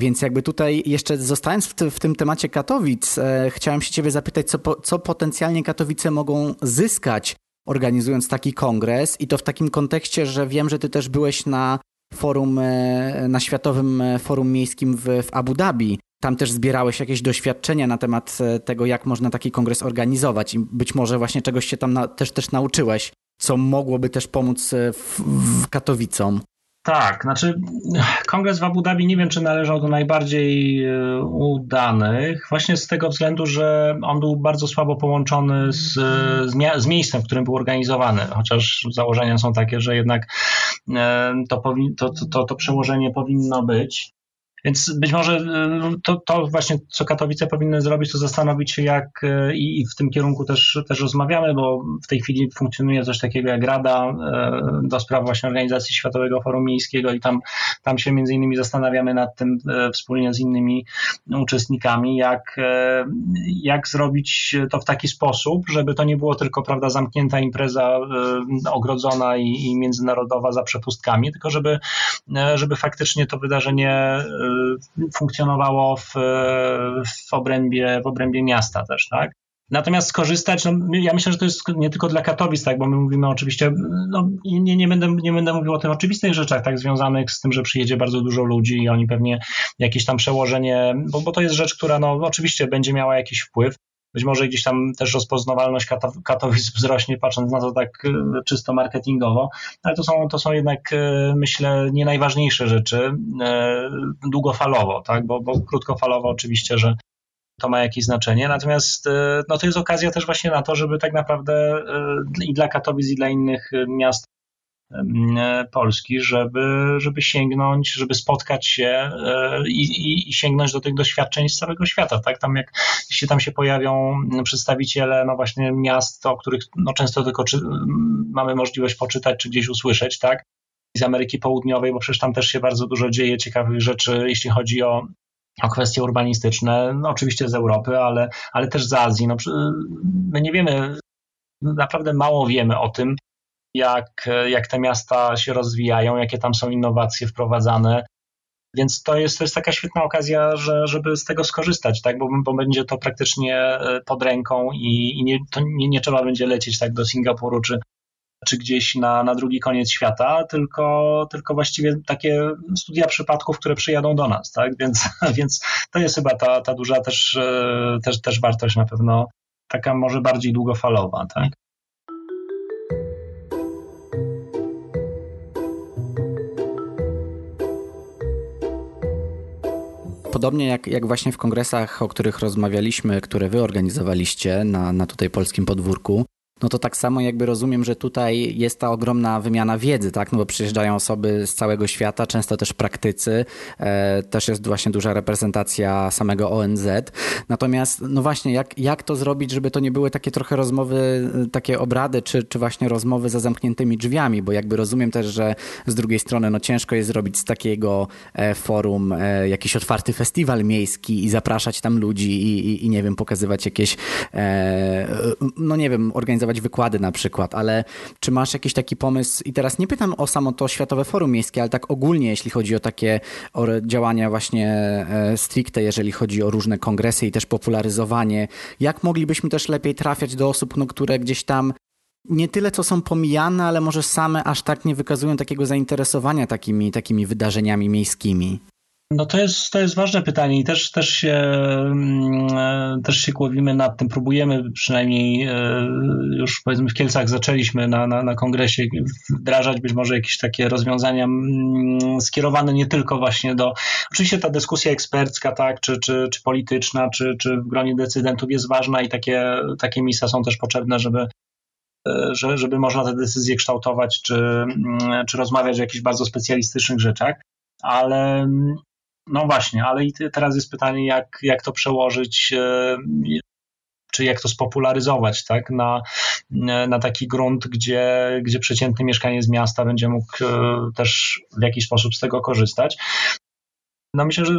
Speaker 1: Więc jakby tutaj jeszcze zostając w, w tym temacie Katowic, e, chciałem się ciebie zapytać, co, po, co potencjalnie Katowice mogą zyskać organizując taki kongres i to w takim kontekście, że wiem, że ty też byłeś na forum, e, na Światowym e, Forum Miejskim w, w Abu Dhabi. Tam też zbierałeś jakieś doświadczenia na temat e, tego, jak można taki kongres organizować i być może właśnie czegoś się tam na, też, też nauczyłeś, co mogłoby też pomóc w, w Katowicom.
Speaker 2: Tak, znaczy kongres w Abu Dhabi nie wiem, czy należał do najbardziej e, udanych, właśnie z tego względu, że on był bardzo słabo połączony z, z, mia- z miejscem, w którym był organizowany, chociaż założenia są takie, że jednak e, to, to, to, to przełożenie powinno być. Więc być może y, to, to właśnie, co Katowice powinny zrobić, to zastanowić się, jak y, i w tym kierunku też, też rozmawiamy, bo w tej chwili funkcjonuje coś takiego jak Rada y, do spraw właśnie organizacji Światowego Forum Miejskiego i tam, tam się między innymi zastanawiamy nad tym wspólnie z innymi uczestnikami, jak, jak zrobić to w taki sposób, żeby to nie było tylko prawda, zamknięta impreza ogrodzona i, i międzynarodowa za przepustkami, tylko żeby, żeby faktycznie to wydarzenie funkcjonowało w, w, obrębie, w obrębie miasta też, tak? Natomiast skorzystać, no, ja myślę, że to jest nie tylko dla Katowic, tak, bo my mówimy oczywiście, no, nie, nie, będę, nie będę mówił o tych oczywistych rzeczach, tak, związanych z tym, że przyjedzie bardzo dużo ludzi i oni pewnie jakieś tam przełożenie, bo, bo to jest rzecz, która no, oczywiście będzie miała jakiś wpływ, być może gdzieś tam też rozpoznawalność Katowic wzrośnie, patrząc na to tak e, czysto marketingowo, ale to są, to są jednak, e, myślę, nie najważniejsze rzeczy e, długofalowo, tak? bo, bo krótkofalowo oczywiście, że to ma jakieś znaczenie. Natomiast no, to jest okazja też właśnie na to, żeby tak naprawdę i dla Katowic, i dla innych miast Polski, żeby, żeby sięgnąć, żeby spotkać się e, i, i, i, sięgnąć do tych doświadczeń z całego świata. Tak? Tam jak jeśli tam się pojawią przedstawiciele no właśnie miast, o których no często tylko czy, mamy możliwość poczytać czy gdzieś usłyszeć, tak? z Ameryki Południowej, bo przecież tam też się bardzo dużo dzieje ciekawych rzeczy, jeśli chodzi o, o kwestie urbanistyczne, no oczywiście z Europy, ale, ale też z Azji. No, my nie wiemy, naprawdę mało wiemy o tym, jak, jak te miasta się rozwijają, jakie tam są innowacje wprowadzane. Więc to jest, to jest taka świetna okazja, że, żeby z tego skorzystać, tak? bo, bo będzie to praktycznie e, pod ręką i, i nie, to nie, nie trzeba będzie lecieć tak do Singapuru czy, czy gdzieś na, na drugi koniec świata, tylko, tylko właściwie takie studia przypadków, które przyjadą do nas. Tak? Więc, więc to jest chyba ta, ta duża też, e, też, też wartość na pewno taka może bardziej długofalowa. Tak?
Speaker 1: Podobnie jak, jak właśnie w kongresach, o których rozmawialiśmy, które wy organizowaliście na, na tutaj polskim podwórku, no to tak samo jakby rozumiem, że tutaj jest ta ogromna wymiana wiedzy, tak? No bo przyjeżdżają osoby z całego świata, często też praktycy, e, też jest właśnie duża reprezentacja samego ONZ. Natomiast, no właśnie, jak, jak to zrobić, żeby to nie były takie trochę rozmowy, takie obrady, czy, czy właśnie rozmowy za zamkniętymi drzwiami, bo jakby rozumiem też, że z drugiej strony, no ciężko jest zrobić z takiego e, forum e, jakiś otwarty festiwal miejski i zapraszać tam ludzi i, i, i nie wiem, pokazywać jakieś, e, no nie wiem, organizować organizować wykłady na przykład, ale czy masz jakiś taki pomysł, i teraz nie pytam o samo to Światowe Forum Miejskie, ale tak ogólnie, jeśli chodzi o takie o działania właśnie e, stricte, jeżeli chodzi o różne kongresy i też popularyzowanie, jak moglibyśmy też lepiej trafiać do osób, no, które gdzieś tam nie tyle co są pomijane, ale może same aż tak nie wykazują takiego zainteresowania takimi, takimi wydarzeniami miejskimi?
Speaker 2: No to jest, to jest ważne pytanie i też, też, się, mm, e, też się głowimy nad tym. Próbujemy przynajmniej e, już powiedzmy w Kielcach zaczęliśmy na, na, na kongresie wdrażać być może jakieś takie rozwiązania mm, skierowane nie tylko właśnie do. Oczywiście ta dyskusja ekspercka, tak, czy, czy, czy polityczna, czy, czy w gronie decydentów jest ważna i takie, takie miejsca są też potrzebne, żeby e, żeby można te decyzje kształtować, czy, mm, czy rozmawiać o jakichś bardzo specjalistycznych rzeczach ale no właśnie, ale i teraz jest pytanie, jak, jak to przełożyć, e, czy jak to spopularyzować, tak, na, na taki grunt, gdzie, gdzie przeciętny mieszkaniec miasta będzie mógł e, też w jakiś sposób z tego korzystać. No myślę, że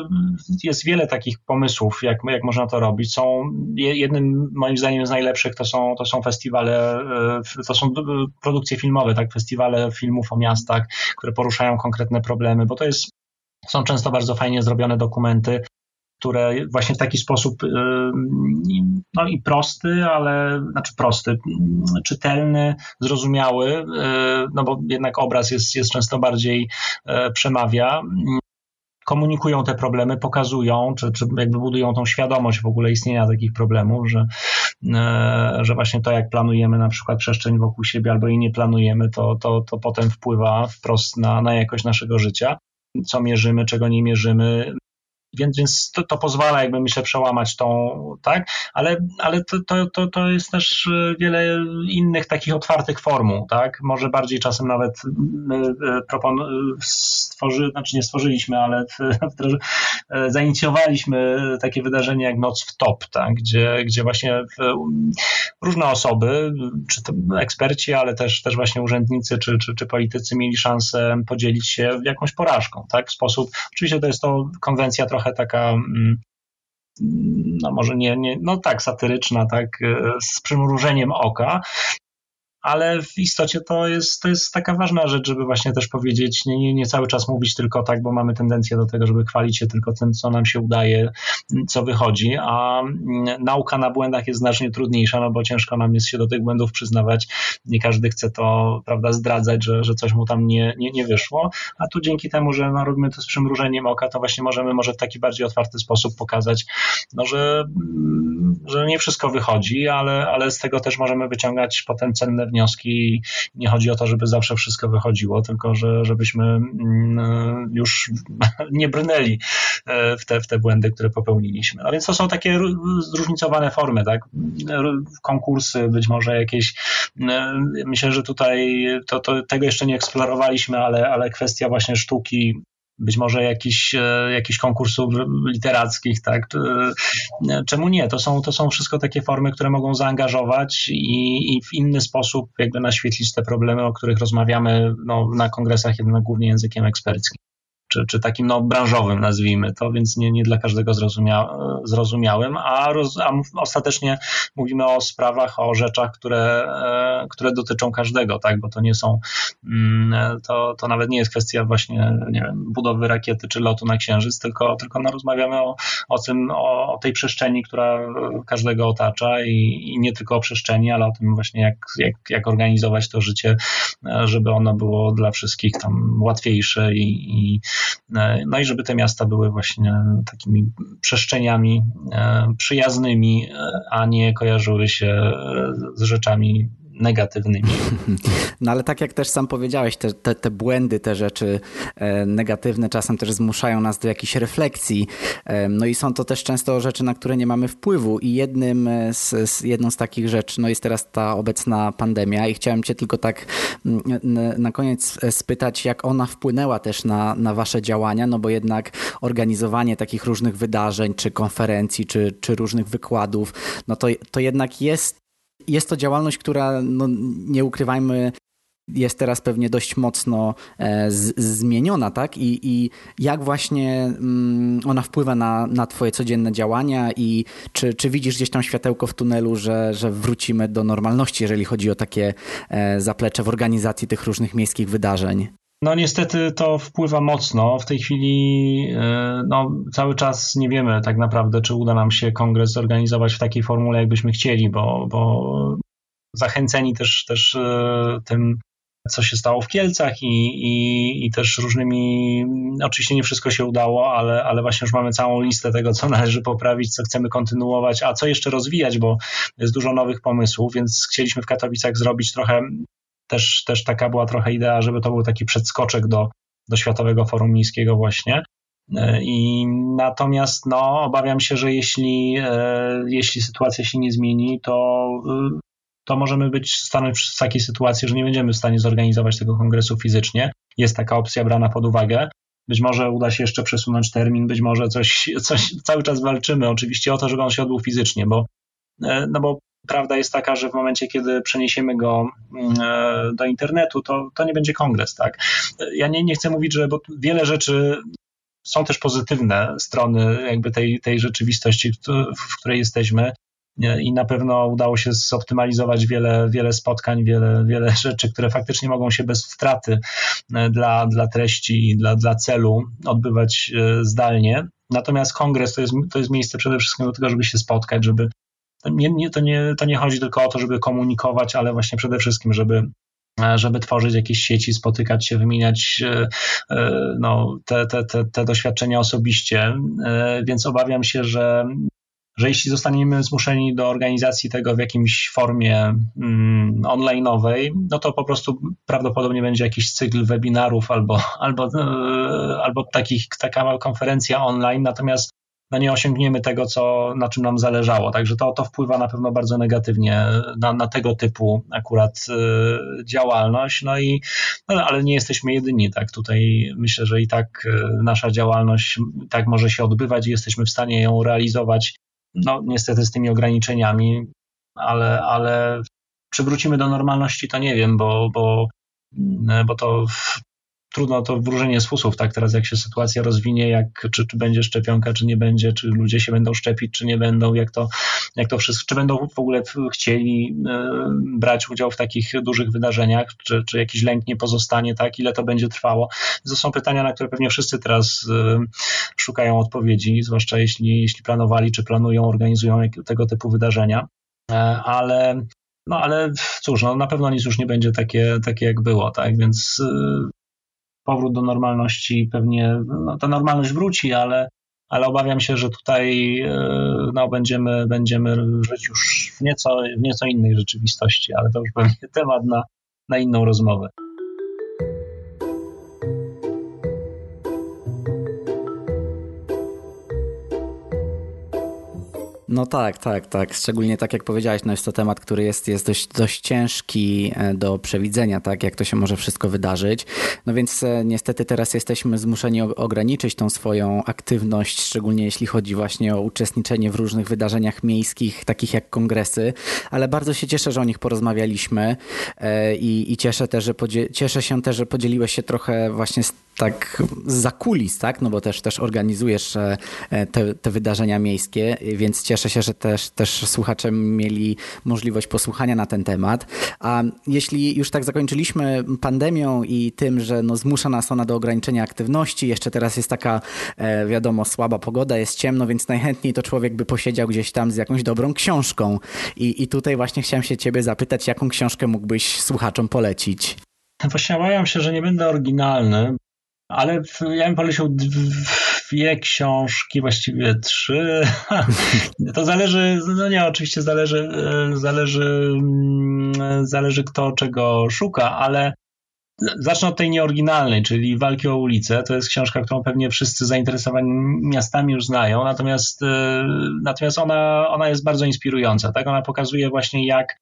Speaker 2: jest wiele takich pomysłów, jak, jak można to robić. Są, jednym moim zdaniem z najlepszych to są, to są festiwale, e, to są produkcje filmowe, tak, festiwale filmów o miastach, które poruszają konkretne problemy, bo to jest są często bardzo fajnie zrobione dokumenty, które właśnie w taki sposób, no i prosty, ale znaczy prosty, czytelny, zrozumiały, y, no bo jednak obraz jest, jest często bardziej y, przemawia. Komunikują te problemy, pokazują, czy, czy jakby budują tą świadomość w ogóle istnienia takich problemów, że, że właśnie to, jak planujemy na przykład przestrzeń wokół siebie albo jej nie planujemy, to, to, to potem wpływa wprost na, na jakość naszego życia co mierzymy, czego nie mierzymy. Więc, więc to, to pozwala, jakby myślę, przełamać tą, tak? Ale, ale to, to, to, jest też e, wiele innych takich otwartych formuł, tak? Może bardziej czasem nawet e, propon- stworzy, znaczy nie stworzyliśmy, ale zainicjowaliśmy takie wydarzenie jak Noc w Top, tak, gdzie, gdzie właśnie różne osoby, czy to eksperci, ale też, też właśnie urzędnicy, czy, czy, czy politycy mieli szansę podzielić się jakąś porażką, tak, w sposób, oczywiście to jest to konwencja trochę taka mm, no może nie, nie, no tak, satyryczna, tak, z przymrużeniem oka, ale w istocie to jest, to jest taka ważna rzecz, żeby właśnie też powiedzieć, nie, nie, nie cały czas mówić tylko tak, bo mamy tendencję do tego, żeby chwalić się tylko tym, co nam się udaje, co wychodzi, a mm, nauka na błędach jest znacznie trudniejsza, no bo ciężko nam jest się do tych błędów przyznawać. Nie każdy chce to, prawda, zdradzać, że, że coś mu tam nie, nie, nie wyszło, a tu dzięki temu, że no, robimy to z przymrużeniem oka, to właśnie możemy może w taki bardziej otwarty sposób pokazać, no, że, mm, że nie wszystko wychodzi, ale, ale z tego też możemy wyciągać potem cenne wnioski. Nie chodzi o to, żeby zawsze wszystko wychodziło, tylko że, żebyśmy mm, już nie brnęli e, w te, w te błędy, które popełniliśmy. A więc to są takie zróżnicowane formy, tak? Konkursy, być może jakieś. E, myślę, że tutaj to, to, tego jeszcze nie eksplorowaliśmy, ale, ale kwestia właśnie sztuki być może jakiś, e, jakiś konkursów literackich, tak? E, czemu nie? To są, to są wszystko takie formy, które mogą zaangażować i, i w inny sposób jakby naświetlić te problemy, o których rozmawiamy no, na kongresach jednak głównie językiem eksperckim czy, czy takim no, branżowym, nazwijmy to, więc nie, nie dla każdego zrozumia, zrozumiałym, a, roz, a ostatecznie mówimy o sprawach, o rzeczach, które, e, które dotyczą każdego, tak, bo to nie są, mm, to, to nawet nie jest kwestia właśnie, nie wiem, budowy rakiety czy lotu na Księżyc, tylko, tylko no, rozmawiamy o, o tym, o, o tej przestrzeni, która każdego otacza i, i nie tylko o przestrzeni, ale o tym właśnie, jak, jak, jak organizować to życie, e, żeby ono było dla wszystkich tam łatwiejsze i, i no i żeby te miasta były właśnie takimi przestrzeniami e, przyjaznymi, e, a nie kojarzyły się z rzeczami negatywnymi.
Speaker 1: No ale tak jak też sam powiedziałeś, te, te, te błędy, te rzeczy e, negatywne czasem też zmuszają nas do jakiejś refleksji. E, no i są to też często rzeczy, na które nie mamy wpływu. I jednym e, z, z, jedną z takich rzeczy no jest teraz ta obecna pandemia. I chciałem Cię tylko tak mm, na koniec spytać, jak ona wpłynęła też na, na Wasze działania, no bo jednak organizowanie takich różnych wydarzeń, czy konferencji, czy, czy różnych wykładów, no to, to jednak jest jest to działalność, która, no, nie ukrywajmy, jest teraz pewnie dość mocno e, z, zmieniona, tak? I, I, jak właśnie mm, ona wpływa na, na Twoje codzienne działania i czy, czy widzisz gdzieś tam światełko w tunelu, że, że wrócimy do normalności, jeżeli chodzi o takie e, zaplecze w organizacji tych różnych miejskich wydarzeń?
Speaker 2: No niestety to wpływa mocno. W tej chwili e, no, cały czas nie wiemy tak naprawdę, czy uda nam się kongres zorganizować w takiej formule, jakbyśmy chcieli, bo, bo zachęceni też, też e, tym, co się stało w Kielcach i, i, i też różnymi, oczywiście nie wszystko się udało, ale, ale właśnie już mamy całą listę tego, co należy poprawić, co chcemy kontynuować, a co jeszcze rozwijać, bo jest dużo nowych pomysłów, więc chcieliśmy w Katowicach zrobić trochę też, też taka była trochę idea, żeby to był taki przedskoczek do, do Światowego Forum Miejskiego właśnie. E, I natomiast no, obawiam się, że jeśli, e, jeśli sytuacja się nie zmieni, to, e, to możemy być stanąć w takiej sytuacji, że nie będziemy w stanie zorganizować tego kongresu fizycznie. Jest taka opcja brana pod uwagę. Być może uda się jeszcze przesunąć termin, być może coś, coś cały czas walczymy oczywiście o to, żeby on się odbył fizycznie, bo, no bo Prawda jest taka, że w momencie, kiedy przeniesiemy go mm, e, do internetu, to, to nie będzie kongres, tak? Ja nie, nie chcę mówić, że bo wiele rzeczy są też pozytywne strony jakby tej, tej rzeczywistości, w której jesteśmy i na pewno udało się zoptymalizować wiele, wiele spotkań, wiele, wiele rzeczy, które faktycznie mogą się bez straty e, dla, dla treści i dla, dla celu odbywać e, zdalnie. Natomiast kongres to jest, to jest miejsce przede wszystkim do tego, żeby się spotkać, żeby nie, nie, to, nie, to nie chodzi tylko o to, żeby komunikować, ale właśnie przede wszystkim, żeby żeby tworzyć jakieś sieci, spotykać się, wymieniać e, e, no, te, te, te, te doświadczenia osobiście. E, więc obawiam się, że, że jeśli zostaniemy zmuszeni do organizacji tego w jakimś formie mm, online'owej, no to po prostu prawdopodobnie będzie jakiś cykl webinarów albo, albo, albo takich, taka konferencja online. Natomiast no nie osiągniemy tego, co, na czym nam zależało. Także to, to wpływa na pewno bardzo negatywnie na, na tego typu akurat y, działalność. No i, no, ale nie jesteśmy jedyni, tak? Tutaj myślę, że i tak y, nasza działalność tak może się odbywać i jesteśmy w stanie ją realizować, no niestety z tymi ograniczeniami, ale, ale przywrócimy do normalności, to nie wiem, bo, bo, bo to trudno to wróżenie z fusów, tak teraz jak się sytuacja rozwinie, jak, czy, czy będzie szczepionka, czy nie będzie, czy ludzie się będą szczepić, czy nie będą, jak to, jak to wszystko, czy będą w ogóle chcieli e, brać udział w takich dużych wydarzeniach, czy, czy jakiś lęk nie pozostanie, tak, ile to będzie trwało. To są pytania, na które pewnie wszyscy teraz e, szukają odpowiedzi, zwłaszcza jeśli, jeśli planowali, czy planują, organizują tego typu wydarzenia, e, ale no ale cóż, no, na pewno nic już nie będzie takie, takie jak było, tak? Więc powrót do normalności pewnie, no, ta normalność wróci, ale, ale obawiam się, że tutaj e, no, będziemy, będziemy żyć już w nieco, w nieco innej rzeczywistości, ale to już pewnie temat na, na inną rozmowę.
Speaker 1: No tak, tak, tak. Szczególnie tak jak powiedziałeś, no jest to temat, który jest, jest dość, dość ciężki e, do przewidzenia, tak, jak to się może wszystko wydarzyć. No więc e, niestety teraz jesteśmy zmuszeni ograniczyć tą swoją aktywność, szczególnie jeśli chodzi właśnie o uczestniczenie w różnych wydarzeniach miejskich, takich jak kongresy, ale bardzo się cieszę, że o nich porozmawialiśmy e, i, i cieszę, też, że cieszę się też, że podzieliłeś się trochę właśnie z tak za kulis, tak? No bo też, też organizujesz te, te wydarzenia miejskie, więc cieszę Cieszę się, że też, też słuchacze mieli możliwość posłuchania na ten temat. A jeśli już tak zakończyliśmy pandemią i tym, że no zmusza nas ona do ograniczenia aktywności, jeszcze teraz jest taka, e, wiadomo, słaba pogoda, jest ciemno, więc najchętniej to człowiek by posiedział gdzieś tam z jakąś dobrą książką. I, i tutaj właśnie chciałem się ciebie zapytać, jaką książkę mógłbyś słuchaczom polecić?
Speaker 2: Właśnie obawiam się, że nie będę oryginalny, ale ja bym polecił dwie książki, właściwie trzy. To zależy, no nie, oczywiście zależy, zależy, mm, zależy kto czego szuka, ale Zacznę od tej nieoryginalnej, czyli Walki o ulicę. To jest książka, którą pewnie wszyscy zainteresowani miastami już znają, natomiast, e, natomiast ona, ona jest bardzo inspirująca. Tak? Ona pokazuje właśnie, jak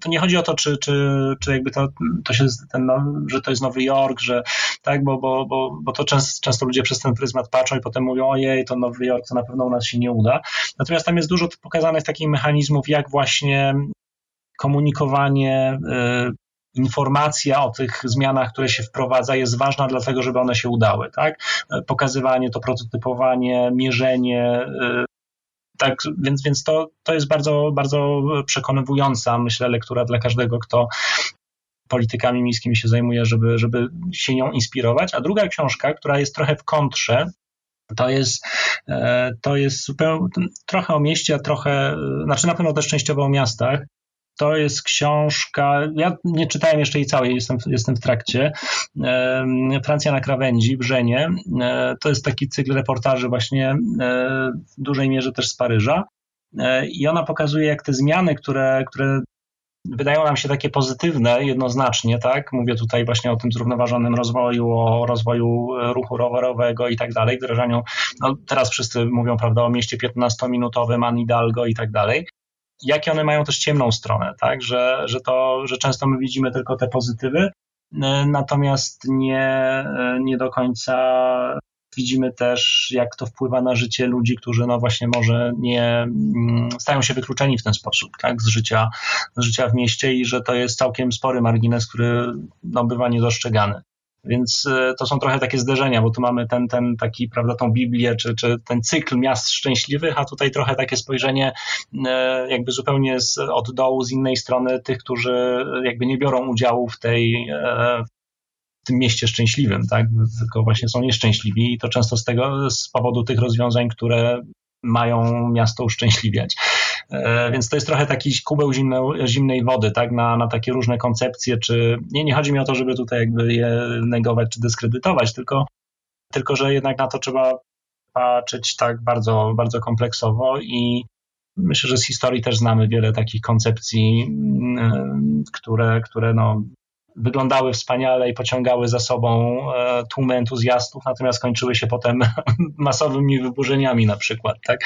Speaker 2: to nie chodzi o to, czy, czy, czy jakby to, to się, ten, no, że to jest Nowy Jork, że tak, bo, bo, bo, bo to często, często ludzie przez ten pryzmat patrzą i potem mówią, ojej, to Nowy Jork, to na pewno u nas się nie uda. Natomiast tam jest dużo pokazanych takich mechanizmów, jak właśnie komunikowanie, y, informacja o tych zmianach, które się wprowadza, jest ważna dlatego, żeby one się udały. Tak? Pokazywanie, to prototypowanie, mierzenie, y, tak, więc, więc to, to jest bardzo, bardzo przekonywująca, myślę, lektura dla każdego, kto politykami miejskimi się zajmuje, żeby, żeby się nią inspirować. A druga książka, która jest trochę w kontrze, to jest, e, to jest zupełnie, trochę o mieście, a trochę, znaczy na pewno też częściowo o miastach. To jest książka, ja nie czytałem jeszcze jej całej, jestem, jestem w trakcie. Francja na krawędzi, Brzenie. E, to jest taki cykl reportaży właśnie e, w dużej mierze też z Paryża. E, I ona pokazuje, jak te zmiany, które, które wydają nam się takie pozytywne jednoznacznie, tak? Mówię tutaj właśnie o tym zrównoważonym rozwoju, o rozwoju ruchu rowerowego i tak dalej, wdrażaniu, no teraz wszyscy mówią, prawda, o mieście 15-minutowym, Anidalgo i tak dalej jakie one mają też ciemną stronę, tak? Że, że, to, że często my widzimy tylko te pozytywy, e, natomiast nie, e, nie do końca widzimy też, jak to wpływa na życie ludzi, którzy no właśnie może nie mm, stają się wykluczeni w ten sposób, tak, z życia, z życia w mieście i że to jest całkiem spory margines, który no, bywa niedostrzegany. Więc e, to są trochę takie zderzenia, bo tu mamy ten, ten taki, prawda, tą Biblię, czy, czy ten cykl miast szczęśliwych, a tutaj trochę takie spojrzenie e, jakby zupełnie z, od dołu, z innej strony tych, którzy jakby nie biorą udziału w tej, e, w tym mieście szczęśliwym, tak, tylko właśnie są nieszczęśliwi i to często z tego, z powodu tych rozwiązań, które mają miasto uszczęśliwiać. E, więc to jest trochę taki kubeł zimne, zimnej wody, tak, na, na takie różne koncepcje, czy nie, nie chodzi mi o to, żeby tutaj jakby je negować czy dyskredytować, tylko, tylko że jednak na to trzeba patrzeć tak bardzo, bardzo kompleksowo i myślę, że z historii też znamy wiele takich koncepcji, mm, które, które no, wyglądały wspaniale i pociągały za sobą e, tłumy entuzjastów, natomiast kończyły się potem masowymi wyburzeniami na przykład, tak?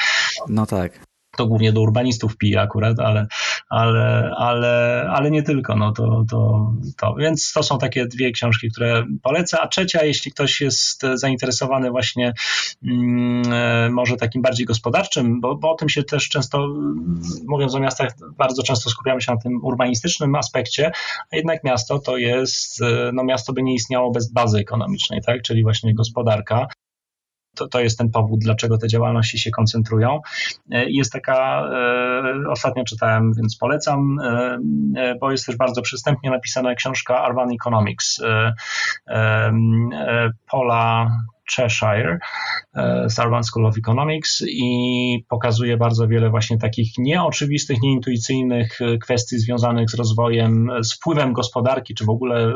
Speaker 1: No tak
Speaker 2: to głównie do urbanistów pije akurat, ale, ale, ale, ale nie tylko. No to, to, to. Więc to są takie dwie książki, które polecę. A trzecia, jeśli ktoś jest zainteresowany właśnie mm, e, może takim bardziej gospodarczym, bo, bo o tym się też często, mówiąc o miastach, bardzo często skupiamy się na tym urbanistycznym aspekcie, a jednak miasto to jest, e, no miasto by nie istniało bez bazy ekonomicznej, tak? czyli właśnie gospodarka to, to jest ten powód, dlaczego te działalności się koncentrują. E, jest taka, e, ostatnio czytałem, więc polecam, e, bo jest też bardzo przystępnie napisana książka Urban Economics Paula Cheshire e, z Urban School of Economics i pokazuje bardzo wiele właśnie takich nieoczywistych, nieintuicyjnych e, kwestii związanych z rozwojem, z wpływem gospodarki, czy w ogóle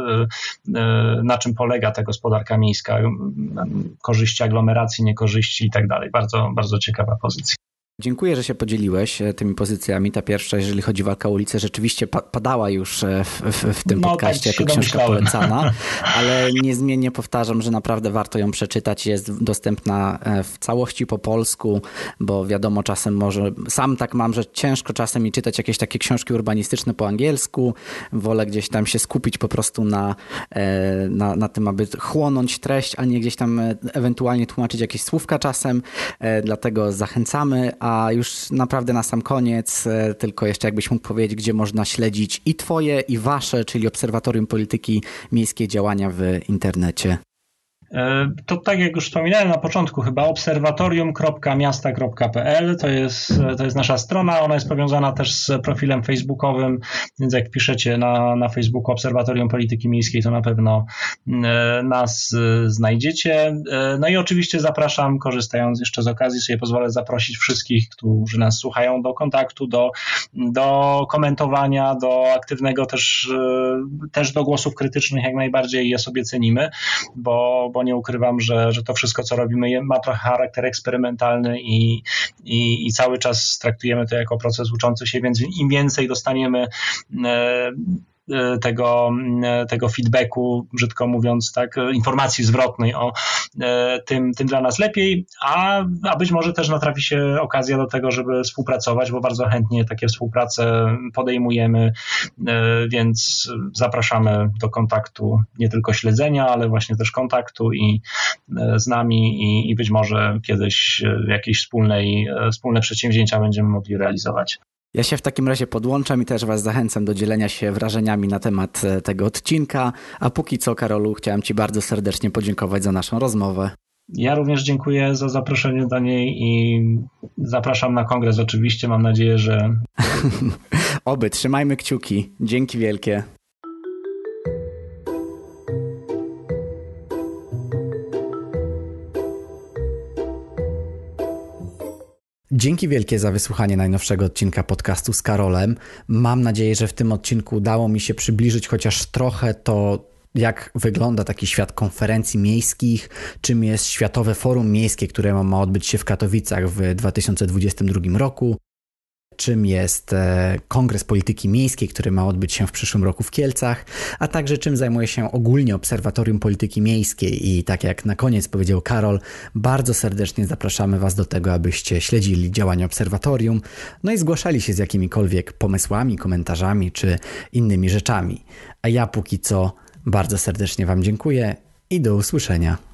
Speaker 2: e, na czym polega ta gospodarka miejska, korzyści aglomeracji, niekorzyści i tak dalej. Bardzo, bardzo ciekawa pozycja.
Speaker 1: Dziękuję, że się podzieliłeś e, tymi pozycjami. Ta pierwsza, jeżeli chodzi o walkę o ulicę, rzeczywiście padała już e, w, w, w tym no, podcaście tak jako książka polecana, ale niezmiennie powtarzam, że naprawdę warto ją przeczytać. Jest dostępna e, w całości po polsku, bo wiadomo, czasem może, sam tak mam, że ciężko czasem mi czytać jakieś takie książki urbanistyczne po angielsku. Wolę gdzieś tam się skupić po prostu na, na, na tym, aby chłonąć treść, a nie gdzieś tam ewentualnie tłumaczyć jakieś słówka czasem. Dlatego zachęcamy, a już naprawdę na sam koniec, e, tylko jeszcze jakbyś mógł powiedzieć, gdzie można śledzić i Twoje, i Wasze, czyli Obserwatorium Polityki Miejskiej działania w internecie.
Speaker 2: E, to tak jak już wspominałem na początku, chyba obserwatorium.miasta.pl to jest, to jest nasza strona. Ona jest powiązana też z profilem facebookowym, więc jak piszecie na, na Facebooku Obserwatorium Polityki Miejskiej, to na pewno e, nas e, znajdziecie. No i oczywiście zapraszam, korzystając jeszcze z okazji, sobie pozwolę zaprosić wszystkich, którzy nas słuchają do kontaktu, do, do komentowania, do aktywnego też, też do głosów krytycznych jak najbardziej je sobie cenimy, bo, bo bo nie ukrywam, że, że to wszystko, co robimy, ma trochę charakter eksperymentalny i, i, i cały czas traktujemy to jako proces uczący się, więc im więcej dostaniemy e, tego, e, tego feedbacku, brzydko mówiąc, tak, informacji zwrotnej o e, tym, tym dla nas lepiej, a, a być może też natrafi się okazja do tego, żeby współpracować, bo bardzo chętnie takie współprace podejmujemy, więc zapraszamy do kontaktu, nie tylko śledzenia, ale właśnie też kontaktu i z nami i, i być może kiedyś jakieś wspólnej, wspólne przedsięwzięcia będziemy mogli realizować.
Speaker 1: Ja się w takim razie podłączam i też Was zachęcam do dzielenia się wrażeniami na temat e, tego odcinka. A póki co, Karolu, chciałem Ci bardzo serdecznie podziękować za naszą rozmowę.
Speaker 2: Ja również dziękuję za zaproszenie do niej i zapraszam na kongres oczywiście. Mam nadzieję, że.
Speaker 1: Oby, trzymajmy kciuki. Dzięki wielkie. Dzięki wielkie za wysłuchanie najnowszego odcinka podcastu z Karolem. Mam nadzieję, że w tym odcinku udało mi się przybliżyć chociaż trochę to, jak wygląda taki świat konferencji miejskich, czym jest Światowe Forum Miejskie, które ma odbyć się w Katowicach w 2022 roku, czym jest e, Kongres Polityki Miejskiej, który ma odbyć się w przyszłym roku w Kielcach, a także czym zajmuje się ogólnie Obserwatorium Polityki Miejskiej. I tak jak na koniec powiedział Karol, bardzo serdecznie zapraszamy Was do tego, abyście śledzili działania obserwatorium, no i zgłaszali się z jakimikolwiek pomysłami, komentarzami czy innymi rzeczami. A ja póki co bardzo serdecznie Wam dziękuję i do usłyszenia.